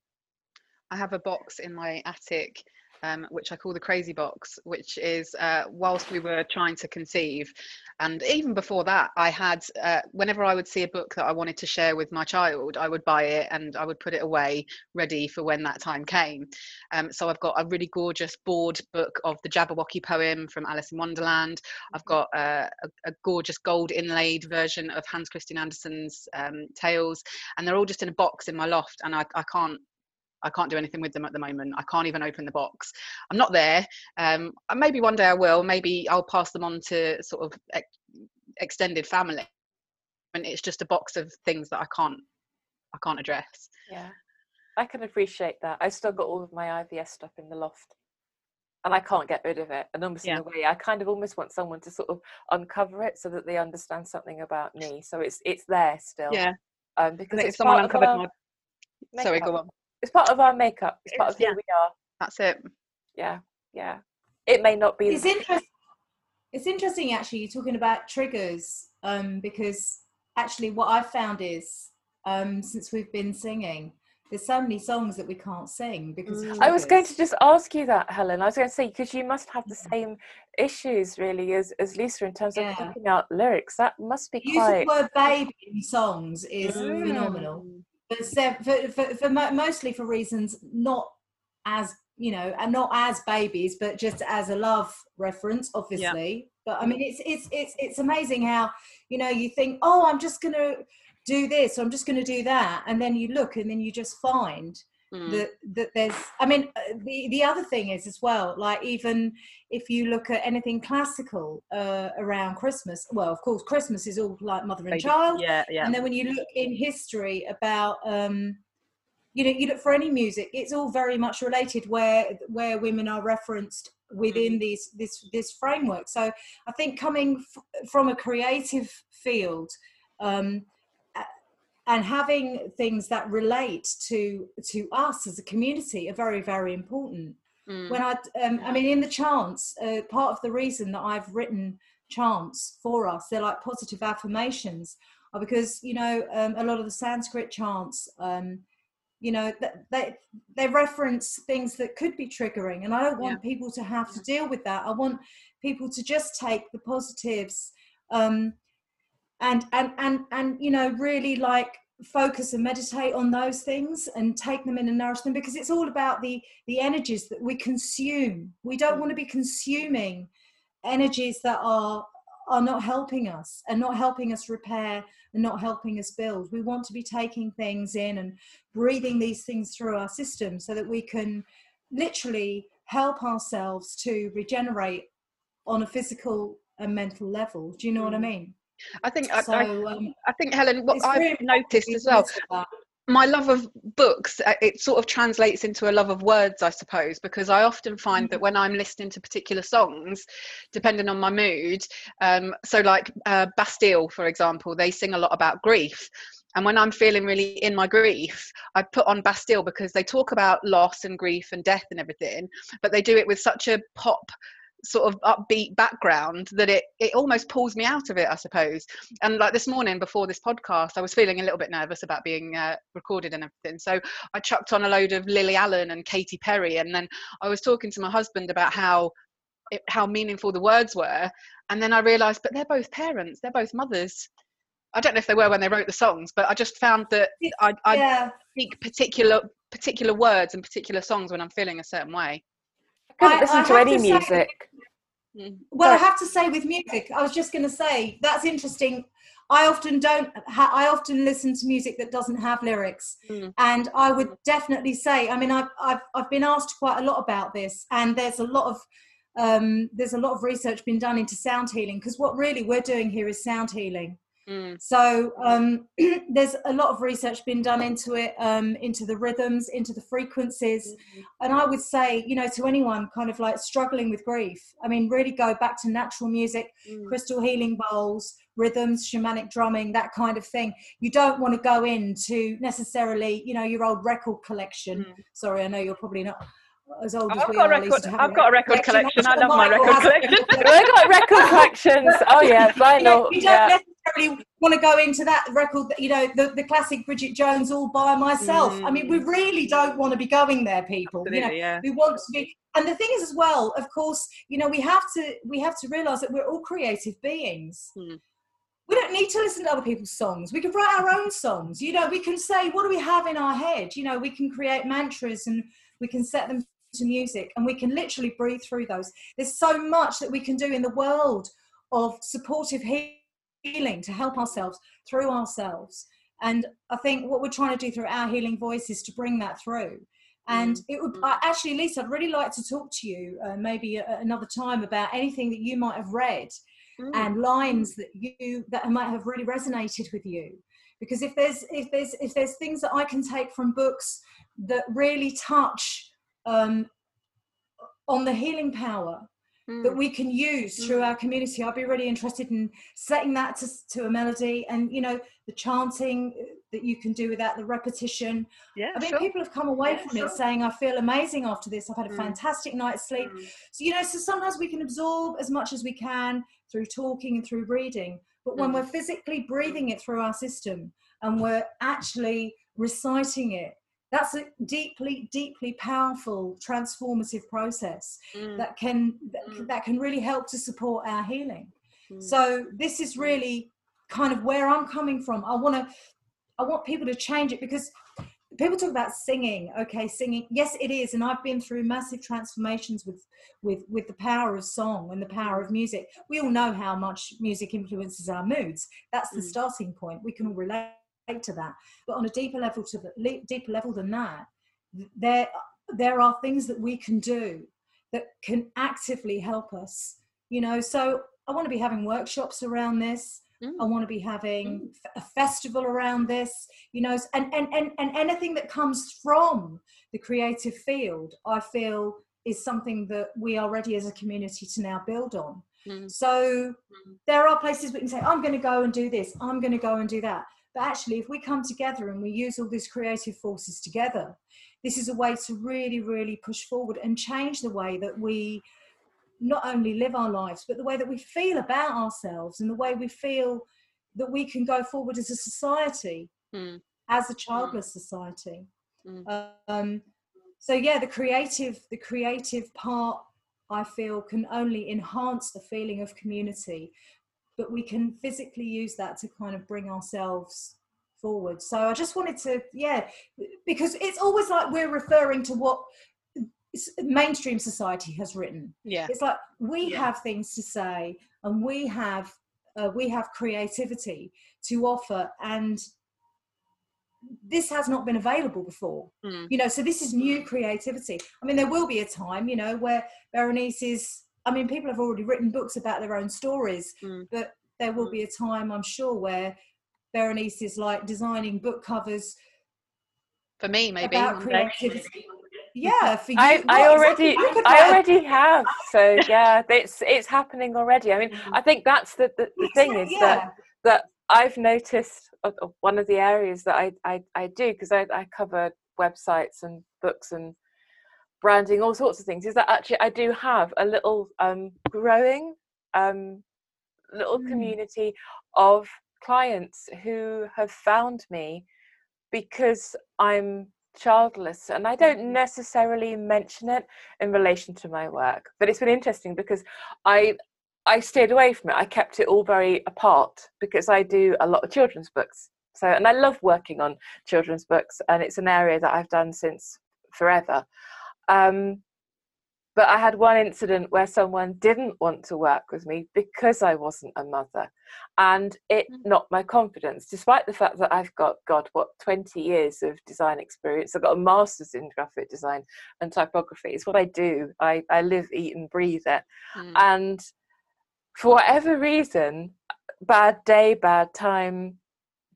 Speaker 2: I have a box in my attic, um, which I call the crazy box, which is uh, whilst we were trying to conceive, and even before that, I had uh, whenever I would see a book that I wanted to share with my child, I would buy it and I would put it away, ready for when that time came. Um, so I've got a really gorgeous board book of the Jabberwocky poem from Alice in Wonderland. I've got uh, a, a gorgeous gold inlaid version of Hans Christian Andersen's um, tales, and they're all just in a box in my loft, and I, I can't I can't do anything with them at the moment. I can't even open the box. I'm not there. Um, uh, maybe one day I will. Maybe I'll pass them on to sort of ex- extended family. And it's just a box of things that I can't, I can't address.
Speaker 3: yeah, I can appreciate that. I've still got all of my IVF stuff in the loft. And I can't get rid of it. And almost
Speaker 2: Yeah.
Speaker 3: in a way, I kind of almost want someone to sort of uncover it so that they understand something about me. So it's it's there still.
Speaker 2: Yeah.
Speaker 3: Um, because
Speaker 2: if someone uncovered my, sorry, go on.
Speaker 3: It's part of our makeup. It's part of who
Speaker 2: yeah.
Speaker 3: we are.
Speaker 2: That's it.
Speaker 3: Yeah, yeah. It may not be.
Speaker 4: It's interesting. It's interesting actually. You're talking about triggers, um, because actually, what I've found is, um, since we've been singing, there's so many songs that we can't sing because.
Speaker 2: Mm.
Speaker 3: I was going to just ask you that, Helen. I was going to say because you must have the
Speaker 4: Yeah.
Speaker 3: same issues really as as Lisa in terms of
Speaker 4: Yeah.
Speaker 3: picking out lyrics. That must be
Speaker 4: use
Speaker 3: quite.
Speaker 4: the word baby in songs is
Speaker 3: Mm.
Speaker 4: phenomenal. But for, for, for mostly for reasons not as you know, and not as babies, but just as a love reference, obviously. But I mean, it's it's it's it's amazing how you know you think, oh, I'm just gonna do this, or I'm just gonna do that, and then you look, and then you just find
Speaker 2: Mm.
Speaker 4: that that there's i mean uh, the the other thing is as well like even if you look at anything classical uh, around christmas well of course christmas is all like mother and
Speaker 2: Baby-
Speaker 4: child
Speaker 2: Yeah, yeah.
Speaker 4: and then when you look in history about um you know you look for any music it's all very much related where where women are referenced within these this this framework so i think coming f- from a creative field um and having things that relate to to us as a community are very very important mm. when i um, i mean in the chants uh, part of the reason that i've written chants for us they're like positive affirmations are because you know um, a lot of the sanskrit chants um, you know they they reference things that could be triggering and i don't want yeah. people to have to deal with that i want people to just take the positives um, and and and and you know really like focus and meditate on those things and take them in and nourish them because it's all about the the energies that we consume. We don't want to be consuming energies that are are not helping us and not helping us repair and not helping us build. We want to be taking things in and breathing these things through our system so that we can literally help ourselves to regenerate on a physical and mental level. Do you know what i mm. mean
Speaker 2: I think so, I, um, I, think Helen, what I've noticed as well, my love of books, uh, it sort of translates into a love of words, I suppose, because I often find mm-hmm. that when I'm listening to particular songs, depending on my mood, um, so like uh, Bastille, for example, they sing a lot about grief. And when I'm feeling really in my grief, I put on Bastille because they talk about loss and grief and death and everything, but they do it with such a pop sort of upbeat background that it it almost pulls me out of it i suppose. And like this morning before this podcast i was feeling a little bit nervous about being uh, recorded and everything. So i chucked on a load of lily allen and katy perry and then i was talking to my husband about how it, how meaningful the words were. And then i realized but they're both parents they're both mothers. I don't know if they were when they wrote the songs but i just found that i, I yeah. speak particular particular words and particular songs when i'm feeling a certain way
Speaker 3: couldn't I, listen I to any to music.
Speaker 4: Say, well, I have to say with music, I was just going to say that's interesting. I often don't. Ha- I often listen to music that doesn't have lyrics, mm. and I would definitely say. I mean, I've, I've I've been asked quite a lot about this, and there's a lot of um, there's a lot of research been done into sound healing because what really we're doing here is sound healing. Mm. So um, <clears throat> there's a lot of research been done into it, um, into the rhythms, into the frequencies, mm-hmm. and I would say, you know, to anyone kind of like struggling with grief, I mean, really go back to natural music, mm. crystal healing bowls, rhythms, shamanic drumming, that kind of thing. You don't want to go into necessarily, you know, your old record collection. Mm. Sorry, I know you're probably not as old as
Speaker 2: I've we got
Speaker 4: are.
Speaker 2: Record, I've got a record collection. I love my record collection. <laughs>
Speaker 3: We've got record <laughs> collections. Oh yeah, vinyl.
Speaker 4: You don't yeah. Necessarily want to go into that record. You know, the, the classic Bridget Jones all by myself. Mm. I mean, we mm. really don't want to be going there, people. Absolutely, you know, yeah. we want to be. And the thing is, as well, of course, you know, we have to we have to realize that we're all creative beings. Mm we don't need to listen to other people's songs. We can write our own songs. You know, we can say, what do we have in our head? You know, we can create mantras and we can set them to music and we can literally breathe through those. There's so much that we can do in the world of supportive healing to help ourselves through ourselves. And I think what we're trying to do through our healing voice is to bring that through. And mm. it would actually, Lisa, I'd really like to talk to you uh, maybe another time about anything that you might have read mm. and lines that you that might have really resonated with you. Because if there's if there's if there's things that I can take from books that really touch um, on the healing power mm. that we can use mm. through our community. I'd be really interested in setting that to, to a melody and, you know, the chanting that you can do with that, the repetition. Yeah, I mean, sure. people have come away yeah, from sure. it saying, I feel amazing after this. I've had a mm. fantastic night's sleep. Mm. So, you know, so sometimes we can absorb as much as we can through talking and through reading. But when mm. we're physically breathing it through our system and we're actually reciting it that's a deeply deeply powerful transformative process mm. that can mm. that can really help to support our healing mm. so this is really kind of where i'm coming from i want to i want people to change it because people talk about singing okay singing yes it is and i've been through massive transformations with with with the power of song and the power of music we all know how much music influences our moods that's the mm. starting point we can all relate to that. But on a deeper level to the deeper level than that, there there are things that we can do that can actively help us. You know, so I want to be having workshops around this. Mm. I want to be having mm. a festival around this, you know, and, and, and, and anything that comes from the creative field, I feel is something that we are ready as a community to now build on. Mm. So mm. there are places we can say, I'm going to go and do this, I'm going to go and do that. But actually if we come together and we use all these creative forces together this is a way to really really push forward and change the way that we not only live our lives but the way that we feel about ourselves and the way we feel that we can go forward as a society
Speaker 2: Mm.
Speaker 4: as a childless society
Speaker 2: Mm.
Speaker 4: um, so yeah the creative the creative part i feel can only enhance the feeling of community but we can physically use that to kind of bring ourselves forward so i just wanted to yeah because it's always like we're referring to what mainstream society has written
Speaker 2: Yeah.
Speaker 4: it's like we
Speaker 2: Yeah.
Speaker 4: have things to say and we have uh, we have creativity to offer and this has not been available before
Speaker 2: Mm.
Speaker 4: you know so this is new creativity i mean there will be a time you know where berenice is i mean people have already written books about their own stories
Speaker 2: Mm.
Speaker 4: but there will be a time i'm sure where berenice is like designing book covers
Speaker 2: For me, maybe.
Speaker 4: about creativity yeah for you
Speaker 3: I, I already
Speaker 4: exactly.
Speaker 3: I already have. So <laughs> yeah, it's it's happening already. I mean, I think that's the the, the thing is
Speaker 4: yeah.
Speaker 3: that that I've noticed uh, one of the areas that I I, I do because I, I cover websites and books and branding all sorts of things is that actually I do have a little um growing um little
Speaker 4: Mm.
Speaker 3: community of clients who have found me because I'm childless and I don't necessarily mention it in relation to my work but it's been interesting because I I stayed away from it. I kept it all very apart because I do a lot of children's books. So and I love working on children's books and it's an area that I've done since forever um, but I had one incident where someone didn't want to work with me because I wasn't a mother. And it
Speaker 2: Mm.
Speaker 3: knocked my confidence, despite the fact that I've got, God, what, 20 years of design experience. I've got a master's in graphic design and typography. It's what I do. I, I live, eat, and breathe it.
Speaker 2: Mm.
Speaker 3: And for whatever reason, bad day, bad time,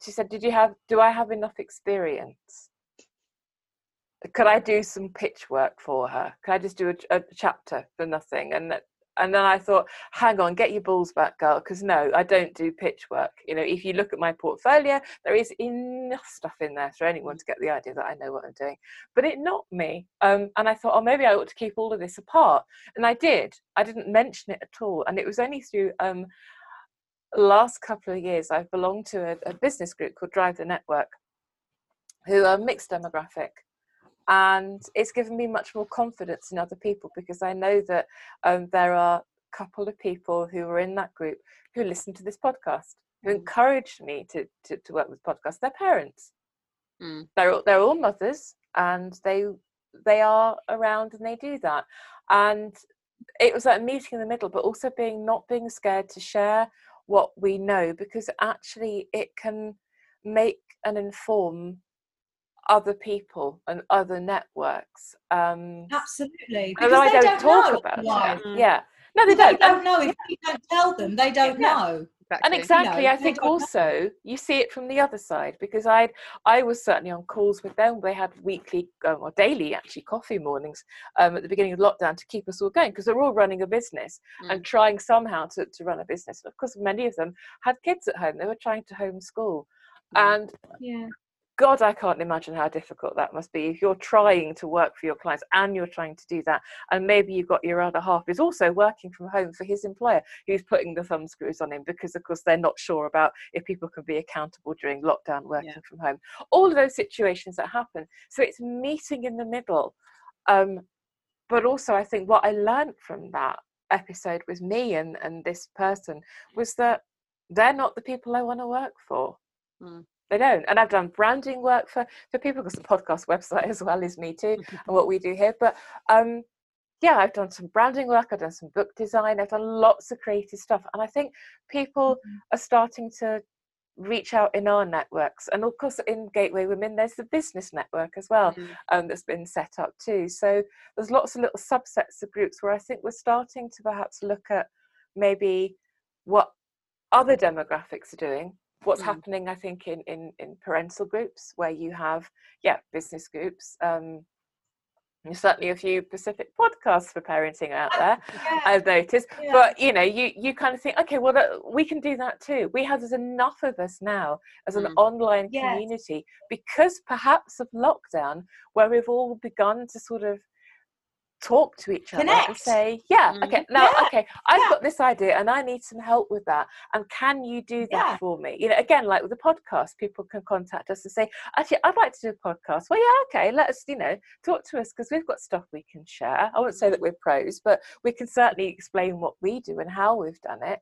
Speaker 3: she said, Did you have, do I have enough experience? Could I do some pitch work for her? Could I just do a, a chapter for nothing? And and then I thought, hang on, get your balls back, girl, because no, I don't do pitch work. You know, if you look at my portfolio, there is enough stuff in there for anyone to get the idea that I know what I'm doing. But it knocked me, um, and I thought, oh, maybe I ought to keep all of this apart, and I did. I didn't mention it at all, and it was only through um, last couple of years I've belonged to a, a business group called Drive the Network, who are mixed demographic and it's given me much more confidence in other people because I know that um, there are a couple of people who are in that group who listen to this podcast, who
Speaker 2: Mm.
Speaker 3: encouraged me to, to, to work with podcasts. They're parents.
Speaker 2: Mm.
Speaker 3: They're all, they're all mothers, and they they are around and they do that. And it was like meeting in the middle, but also being not being scared to share what we know because actually it can make and inform other people and other networks. Um,
Speaker 4: absolutely
Speaker 3: although I
Speaker 4: they
Speaker 3: don't, talk
Speaker 4: know
Speaker 3: about
Speaker 4: why.
Speaker 3: it. Yeah, no, they
Speaker 4: they
Speaker 3: don't.
Speaker 4: don't know if you don't tell them they don't
Speaker 3: Yeah.
Speaker 4: know
Speaker 3: and
Speaker 2: Exactly.
Speaker 3: exactly,
Speaker 4: know,
Speaker 3: I think
Speaker 4: don't know.
Speaker 3: also you see it from the other side because I I was certainly on calls with them. They had weekly um, or daily actually coffee mornings um, at the beginning of lockdown to keep us all going because they're all running a business and trying somehow to, to run a business. And of course, many of them had kids at home. They were trying to homeschool.
Speaker 2: Mm.
Speaker 3: And
Speaker 4: yeah
Speaker 3: God, I can't imagine how difficult that must be if you're trying to work for your clients and you're trying to do that. And maybe you've got your other half is also working from home for his employer who's putting the thumb screws on him because, of course, they're not sure about if people can be accountable during lockdown working from home. All of those situations that happen. So it's meeting in the middle. Um, but also, I think what I learned from that episode with me and, and this person was that they're not the people I want to work for
Speaker 2: Mm.
Speaker 3: They don't. And i've done branding work for for people because the podcast website <laughs> as well is me too <laughs> and what we do here. But um yeah i've done some branding work i've done some book design i've done lots of creative stuff. And i think people are starting to reach out in our networks. And of course in gateway women there's the business network as well
Speaker 2: Mm.
Speaker 3: um, that's been set up too. So there's lots of little subsets of groups where i think we're starting to perhaps look at maybe what other demographics are doing what's
Speaker 2: Mm.
Speaker 3: happening i think in, in in parental groups where you have yeah business groups um There's certainly a few Pacific podcasts for parenting out there,
Speaker 4: Yeah,
Speaker 3: I've noticed.
Speaker 4: yeah.
Speaker 3: But you know, you you kind of think, okay, well, that, we can do that too. We have there's enough of us now as an
Speaker 2: Mm.
Speaker 3: online
Speaker 4: Yes.
Speaker 3: community because perhaps of lockdown, where we've all begun to sort of talk to each other and say, yeah,
Speaker 2: Mm.
Speaker 3: okay, now,
Speaker 4: Yeah,
Speaker 3: okay, I've
Speaker 4: yeah.
Speaker 3: got this idea and I need some help with that. And can you do that
Speaker 4: Yeah.
Speaker 3: for me? You know, again, like with the podcast, people can contact us and say, actually, I'd like to do a podcast. Well, yeah, okay, let us, you know, talk to us because we've got stuff we can share. I won't say that we're pros, but we can certainly explain what we do and how we've done it.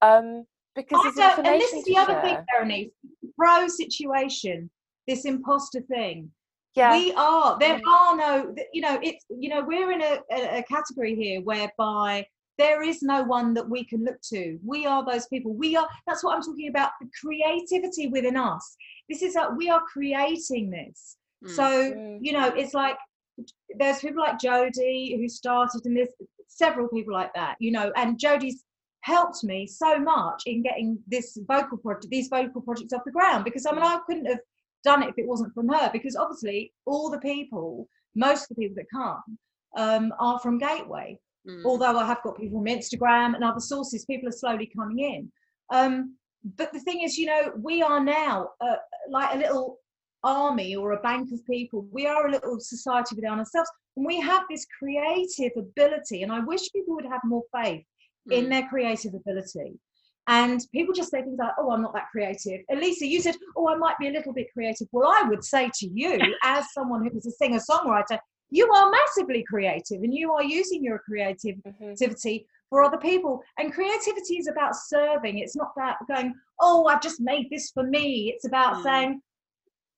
Speaker 3: Um, because
Speaker 4: I
Speaker 3: there's
Speaker 4: don't, and this is the other thing, Berenice. Pro situation, this imposter thing.
Speaker 3: Yeah.
Speaker 4: We are. There are no. You know, it's. You know, we're in a, a, category here whereby there is no one that we can look to. We are those people. We are. That's what I'm talking about. The creativity within us. This is like we are creating this.
Speaker 2: Mm.
Speaker 4: So you know, it's like there's people like Jodie who started, and there's several people like that. You know, and Jodie's helped me so much in getting this vocal project, these vocal projects off the ground. Because I mean, I couldn't have done it if it wasn't from her. Because obviously, all the people, most of the people that come, um, are from Gateway
Speaker 2: Mm.
Speaker 4: although I have got people from Instagram and other sources, people are slowly coming in. Um, but the thing is, you know, we are now uh, like a little army or a bank of people. We are a little society within ourselves, and we have this creative ability. And I wish people would have more faith in
Speaker 2: Mm.
Speaker 4: their creative ability. And people just say things like, "Oh, I'm not that creative." Elisa, you said, "Oh, I might be a little bit creative." Well, I would say to you, <laughs> as someone who is a singer-songwriter, you are massively creative, and you are using your
Speaker 3: Mhm.
Speaker 4: creativity for other people. And creativity is about serving. It's not about going, oh, I've just made this for me. It's about
Speaker 2: Mm.
Speaker 4: saying,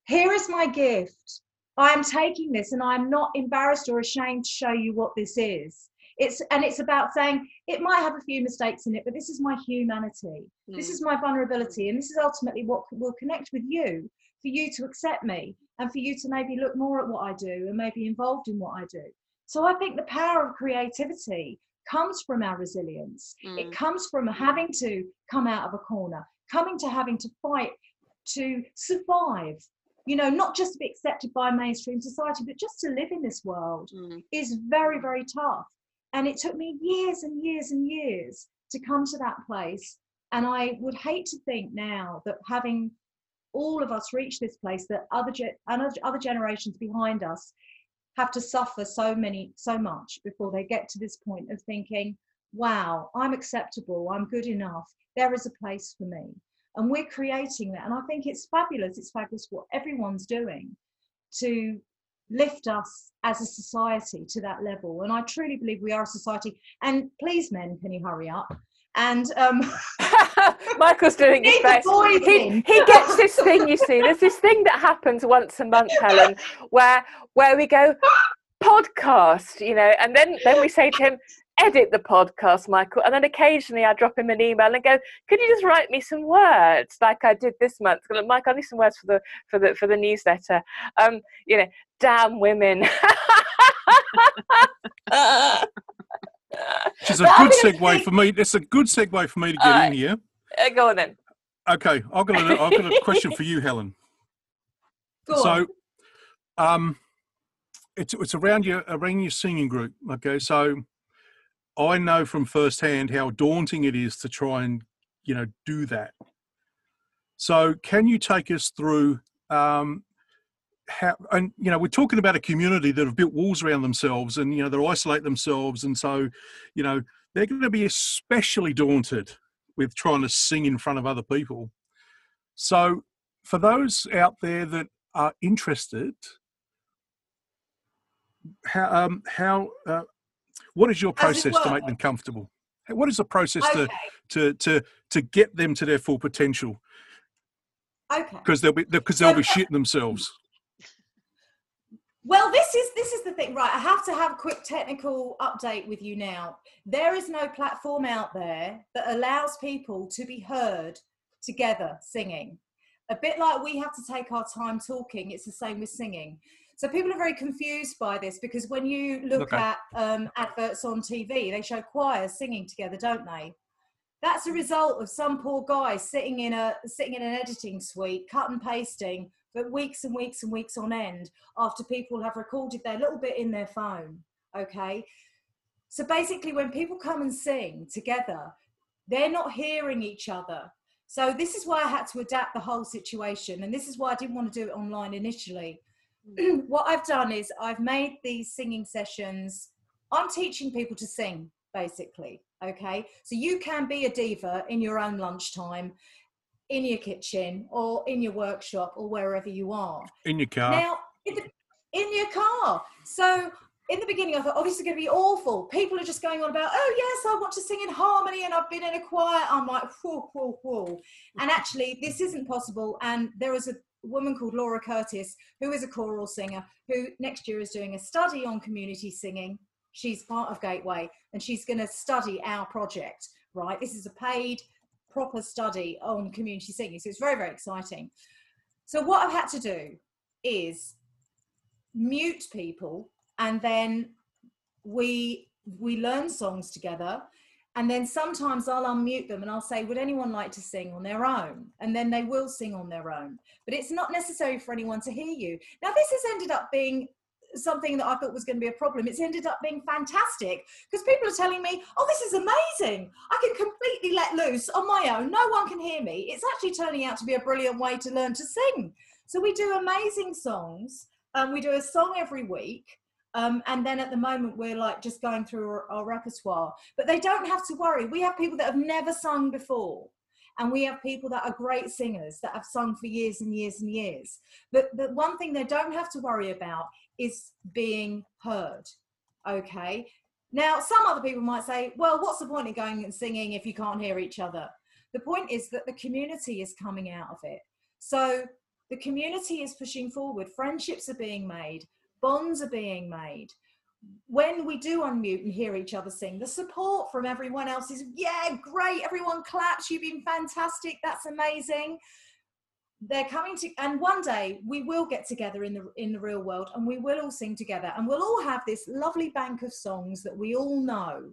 Speaker 4: here is my gift. I am taking this and I'm not embarrassed or ashamed to show you what this is. It's and it's about saying it might have a few mistakes in it, but this is my humanity. This
Speaker 2: Mm.
Speaker 4: is my vulnerability, and this is ultimately what will connect with you for you to accept me and for you to maybe look more at what I do and maybe involved in what I do. So I think the power of creativity comes from our resilience. It
Speaker 2: Mm.
Speaker 4: comes from having to come out of a corner, coming to having to fight to survive. You know, not just to be accepted by mainstream society, but just to live in this world
Speaker 2: Mm.
Speaker 4: is very, very tough. And it took me years and years and years to come to that place. And I would hate to think now that having all of us reach this place, that other other generations behind us have to suffer so many so much before they get to this point of thinking, "Wow, I'm acceptable. I'm good enough. There is a place for me." And we're creating that. And I think it's fabulous. It's fabulous what everyone's doing to lift us as a society to that level. And I truly believe we are a society. And please, men, can you hurry up? And um, <laughs>
Speaker 3: Michael's doing his best. He, he gets this thing, you see. There's this thing that happens once a month, Helen, where where we go podcast, you know, and then then we say to him, edit the podcast, Michael, and then occasionally I drop him an email and go, could you just write me some words like I did this month? Like, Mike, I need some words for the for the for the newsletter. Um, you know, damn women. <laughs>
Speaker 1: Which is a good segue for me. It's a good segue for me to get
Speaker 3: Alright.
Speaker 1: in here.
Speaker 3: Uh, Go on then.
Speaker 1: Okay, I've got a, I've got a question for you, Helen. <laughs>
Speaker 4: go on.
Speaker 1: so, um, it's it's around your around your singing group. Okay, so I know from firsthand how daunting it is to try and you know do that. So, can you take us through um, how? And you know, we're talking about a community that have built walls around themselves, and you know, they isolate themselves, and so you know, they're going to be especially daunted with trying to sing in front of other people. So, for those out there that are interested, how um, how uh, what is your process to make them comfortable? What is the process
Speaker 4: okay,
Speaker 1: to to to to get them to their full potential?
Speaker 4: okay.
Speaker 1: Because they'll be because they'll be shitting themselves.
Speaker 4: Well, this is this is the thing, right? I have to have a quick technical update with you now. There is no platform out there that allows people to be heard together singing. A bit like we have to take our time talking, it's the same with singing. So people are very confused by this because when you look
Speaker 1: Okay.
Speaker 4: at um, adverts on TV, they show choirs singing together, don't they? That's a result of some poor guy sitting in a sitting in an editing suite, cut and pasting but weeks and weeks and weeks on end after people have recorded their little bit in their phone. Okay. So basically, when people come and sing together, they're not hearing each other. So this is why I had to adapt the whole situation. And this is why I didn't want to do it online initially. <clears throat> what I've done is I've made these singing sessions. I'm teaching people to sing, basically. Okay. So you can be a diva in your own lunchtime, in your kitchen, or in your workshop, or wherever you are.
Speaker 1: In your car.
Speaker 4: Now, in, the, in your car. So in the beginning, I thought, oh, this is going to be awful. People are just going on about, oh, yes, I want to sing in harmony and I've been in a choir. I'm like, whoa, whoa, whoa. And actually, this isn't possible. And there is a woman called Laura Curtis, who is a choral singer, who next year is doing a study on community singing. She's part of Gateway and she's going to study our project, right? This is a paid, proper study on community singing. So it's very, very exciting. So, what I've had to do is mute people and then we we learn songs together and then sometimes I'll unmute them and I'll say, Would anyone like to sing on their own? And then they will sing on their own. But it's not necessary for anyone to hear you. Now, this has ended up being something that I thought was going to be a problem. It's ended up being fantastic because people are telling me, Oh, this is amazing. I can completely let loose on my own. No one can hear me. It's actually turning out to be a brilliant way to learn to sing. So we do amazing songs. Um, we do a song every week. Um, and then at the moment, we're like just going through our, our repertoire. But they don't have to worry. We have people that have never sung before. And we have people that are great singers that have sung for years and years and years. But the one thing they don't have to worry about is being heard okay? Now some other people might say well what's the point of going and singing if you can't hear each other? The point is that the community is coming out of it. So the community is pushing forward. Friendships are being made bonds are being made when we do unmute and hear each other sing, the support from everyone else is, yeah, great. Everyone claps. You've been fantastic. That's amazing. They're coming to, and one day we will get together in the in the real world, and we will all sing together, and we'll all have this lovely bank of songs that we all know.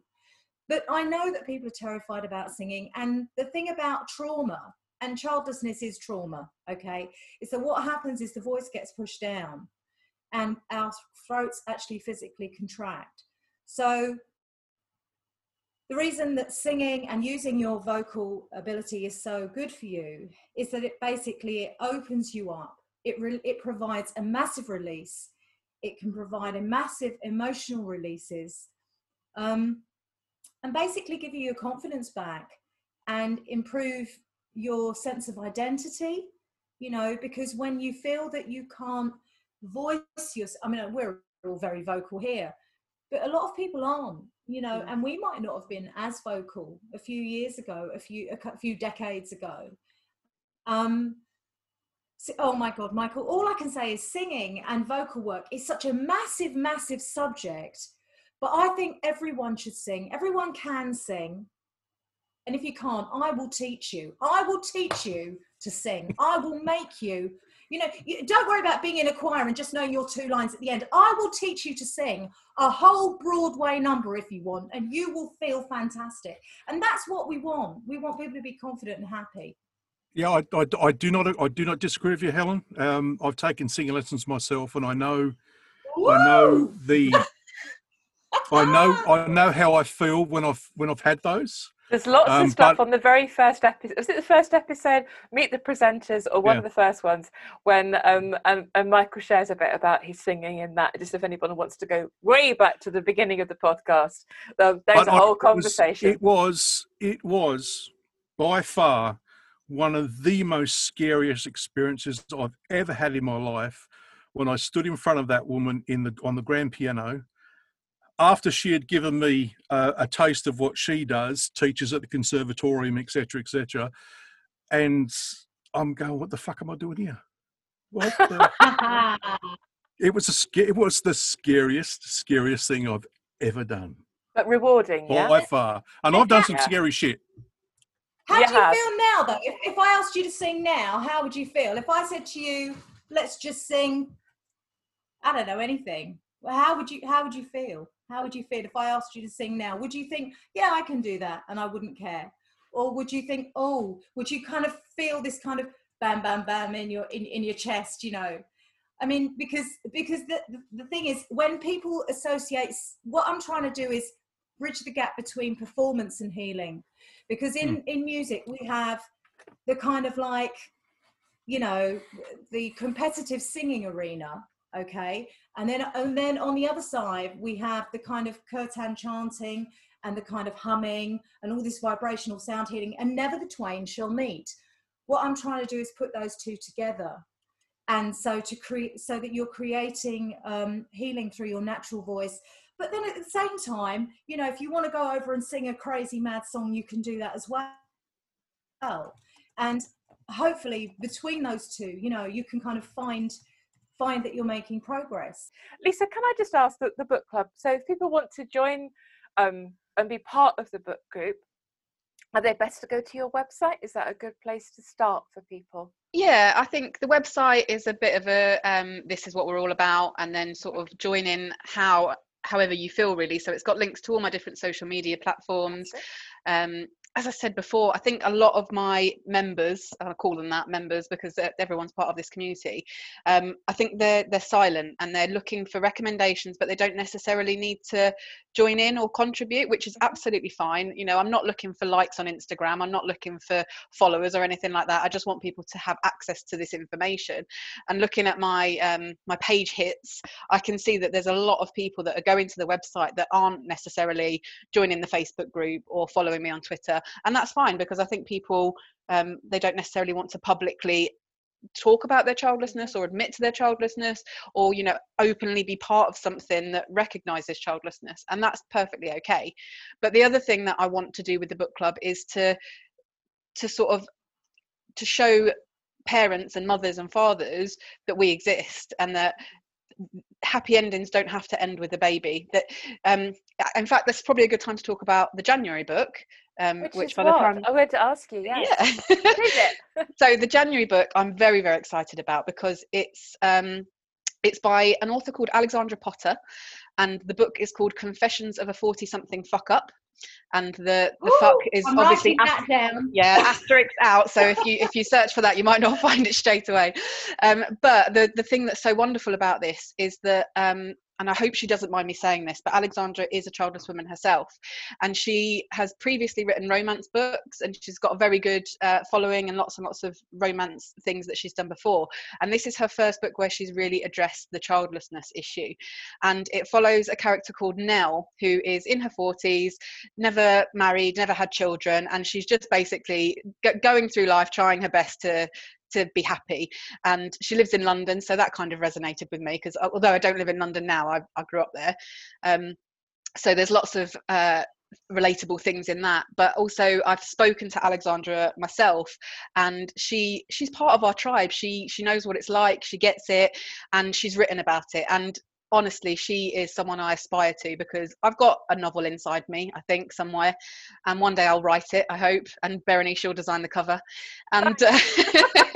Speaker 4: But I know that people are terrified about singing, and the thing about trauma and childlessness is trauma. Okay, so what happens is the voice gets pushed down and our throats actually physically contract. So the reason that singing and using your vocal ability is so good for you is that it basically it opens you up. It, re- it provides a massive release. It can provide a massive emotional releases um, and basically give you your confidence back and improve your sense of identity, you know, because when you feel that you can't voice your i mean we're all very vocal here but a lot of people aren't you know and we might not have been as vocal a few years ago a few a few decades ago. Um so, oh my god michael all i can say is singing and vocal work is such a massive massive subject but i think everyone should sing. Everyone can sing. And if you can't i will teach you. I will teach you to sing. I will make you you know, you, don't worry about being in a choir and just knowing your two lines at the end. I will teach you to sing a whole Broadway number if you want, and you will feel fantastic. And that's what we want. We want people to be confident and happy.
Speaker 1: Yeah, I, I, I do not I do not disagree with you, Helen. Um, I've taken singing lessons myself, and I know Woo! I know the I know I know how I feel when I've when I've had those.
Speaker 3: There's lots um, of stuff but, on the very first episode. Was it the first episode, Meet the Presenters, or one yeah. of the first ones, when um, and, and, Michael shares a bit about his singing in that, just if anyone wants to go way back to the beginning of the podcast, there's a whole conversation.
Speaker 1: It was, it was by far one of the most scariest experiences I've ever had in my life when I stood in front of that woman in the on the grand piano after she had given me uh, a taste of what she does, teaches at the conservatorium, etc., etc., and I'm going, what the fuck am I doing here? What <laughs> the? it was a it was the scariest, scariest thing I've ever done.
Speaker 3: But rewarding,
Speaker 1: yeah. By far, and I've done some scary shit.
Speaker 4: How you do you have. feel now, though? If, if I asked you to sing now, how would you feel? If I said to you, "Let's just sing," I don't know anything. Well, how would you how would you feel? How would you feel if I asked you to sing now? Would you think, yeah, I can do that and I wouldn't care? Or would you think, oh, would you kind of feel this kind of bam bam bam in your in, in your chest you know i mean because because the, the thing is when people associate what i'm trying to do is bridge the gap between performance and healing because in mm. in music we have the kind of like you know the competitive singing arena okay? And then and then on the other side we have the kind of kirtan chanting and the kind of humming and all this vibrational sound healing and never the twain shall meet. What i'm trying to do is put those two together. And so to create so that you're creating um, healing through your natural voice. But then at the same time you know if you want to go over and sing a crazy mad song you can do that as well. And hopefully between those two you know you can kind of find find that you're making progress.
Speaker 3: Lisa can i just ask the, the book club? So if people want to join um, and be part of the book group are they best to go to your website? Is that a good place to start for people?
Speaker 2: Yeah i think the website is a bit of a um, this is what we're all about and then sort of join in how however you feel really. So it's got links to all my different social media platforms. Um, as I said before, I think a lot of my members, I call them that members because everyone's part of this community. Um, I think they're they're silent and they're looking for recommendations, but they don't necessarily need to join in or contribute, which is absolutely fine. You know, I'm not looking for likes on Instagram. I'm not looking for followers or anything like that. I just want people to have access to this information. And looking at my um, my page hits, I can see that there's a lot of people that are going to the website that aren't necessarily joining the Facebook group or following me on Twitter and that's fine because i think people um, they don't necessarily want to publicly talk about their childlessness or admit to their childlessness or you know openly be part of something that recognizes childlessness and that's perfectly okay. But the other thing that i want to do with the book club is to to sort of to show parents and mothers and fathers that we exist and that happy endings don't have to end with a baby that um in fact that's probably a good time to talk about the january book
Speaker 3: um, which, which by what? the time I went to ask you, yes.
Speaker 2: yeah. <laughs> so the January book, I'm very very excited about because it's um, it's by an author called Alexandra Potter, and the book is called Confessions of a Forty Something Fuck Up. And the the Ooh, fuck is
Speaker 4: I'm
Speaker 2: obviously
Speaker 4: ast-
Speaker 2: yeah <laughs> asterisk out. So if you if you search for that, you might not <laughs> find it straight away. Um, but the the thing that's so wonderful about this is that um, and I hope she doesn't mind me saying this, but Alexandra is a childless woman herself. And she has previously written romance books and she's got a very good uh, following and lots and lots of romance things that she's done before. And this is her first book where she's really addressed the childlessness issue. And it follows a character called Nell, who is in her 40s, never married, never had children, and she's just basically going through life trying her best to to be happy. And she lives in London, so that kind of resonated with me because uh, although I don't live in London now, I, I grew up there. Um, so there's lots of uh, relatable things in that but also i've spoken to alexandra myself and she she's part of our tribe she she knows what it's like she gets it and she's written about it and honestly she is someone i aspire to because i've got a novel inside me i think somewhere and one day i'll write it i hope and berenice will design the cover and uh, <laughs>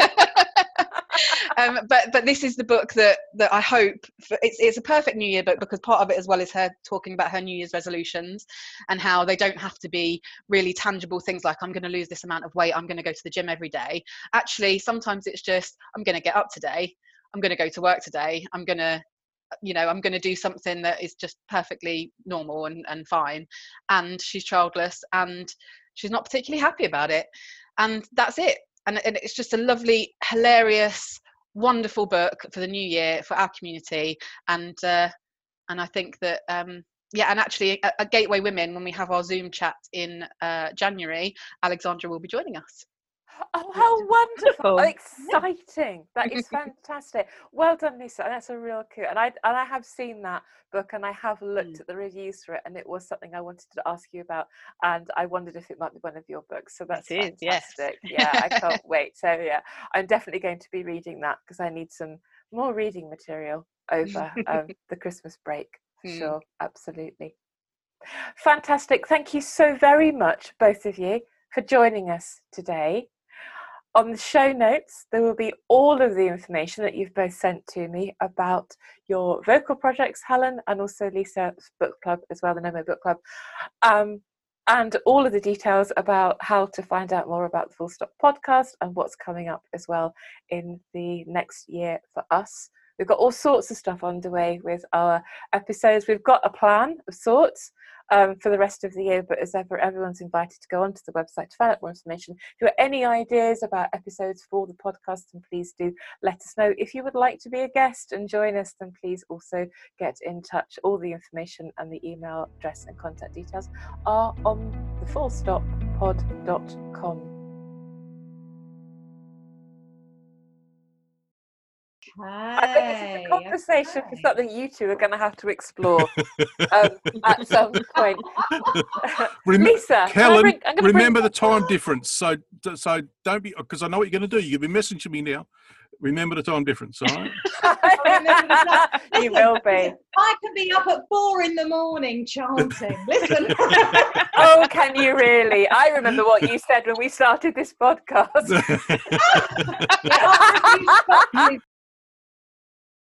Speaker 2: um, but but this is the book that that I hope for, it's it's a perfect New Year book because part of it as well is her talking about her New Year's resolutions and how they don't have to be really tangible things like I'm going to lose this amount of weight, I'm going to go to the gym every day. Actually, sometimes it's just I'm going to get up today, I'm going to go to work today, I'm going to you know i'm going to do something that is just perfectly normal and, and fine. And she's childless and she's not particularly happy about it. And that's it. And, and it's just a lovely hilarious wonderful book for the new year for our community. And uh, and i think that um, yeah and actually at, gateway women when we have our zoom chat in uh, january alexandra will be joining us
Speaker 3: Oh, how wonderful! Exciting! That is <laughs> fantastic. Well done, Lisa. That's a real coup. And I and I have seen that book, and I have looked mm. at the reviews for it, and it was something I wanted to ask you about, and I wondered if it might be one of your books. So that's it fantastic. Is, yes. yeah, I can't wait. So yeah, I'm definitely going to be reading that because I need some more reading material over um, <laughs> the Christmas break. For mm. Sure, absolutely. Fantastic. Thank you so very much, both of you, for joining us today on the show notes, there will be all of the information that you've both sent to me about your vocal projects, Helen, and also Lisa's book club as well, the NoMo Book Club. Um, and all of the details about how to find out more about the Full Stop podcast and what's coming up as well in the next year for us. We've got all sorts of stuff underway with our episodes. We've got a plan of sorts um, for the rest of the year. But as ever, everyone's invited to go onto the website to find out more information. If you have any ideas about episodes for the podcast, then please do let us know. If you would like to be a guest and join us, then please also get in touch. All the information and the email address and contact details are on the fullstoppod.com. I think this is a conversation okay. for something you two are going to have to explore um, at some point. <laughs>
Speaker 1: Rem- Lisa, Helen, bring, remember the time difference. So, so don't be because I know what you're going to do. You'll be messaging me now. Remember the time difference, all right? <laughs> <laughs>
Speaker 3: you will be.
Speaker 4: I can be up at four in the morning chanting. Listen.
Speaker 3: oh, can you really? I remember what you said when we started this podcast.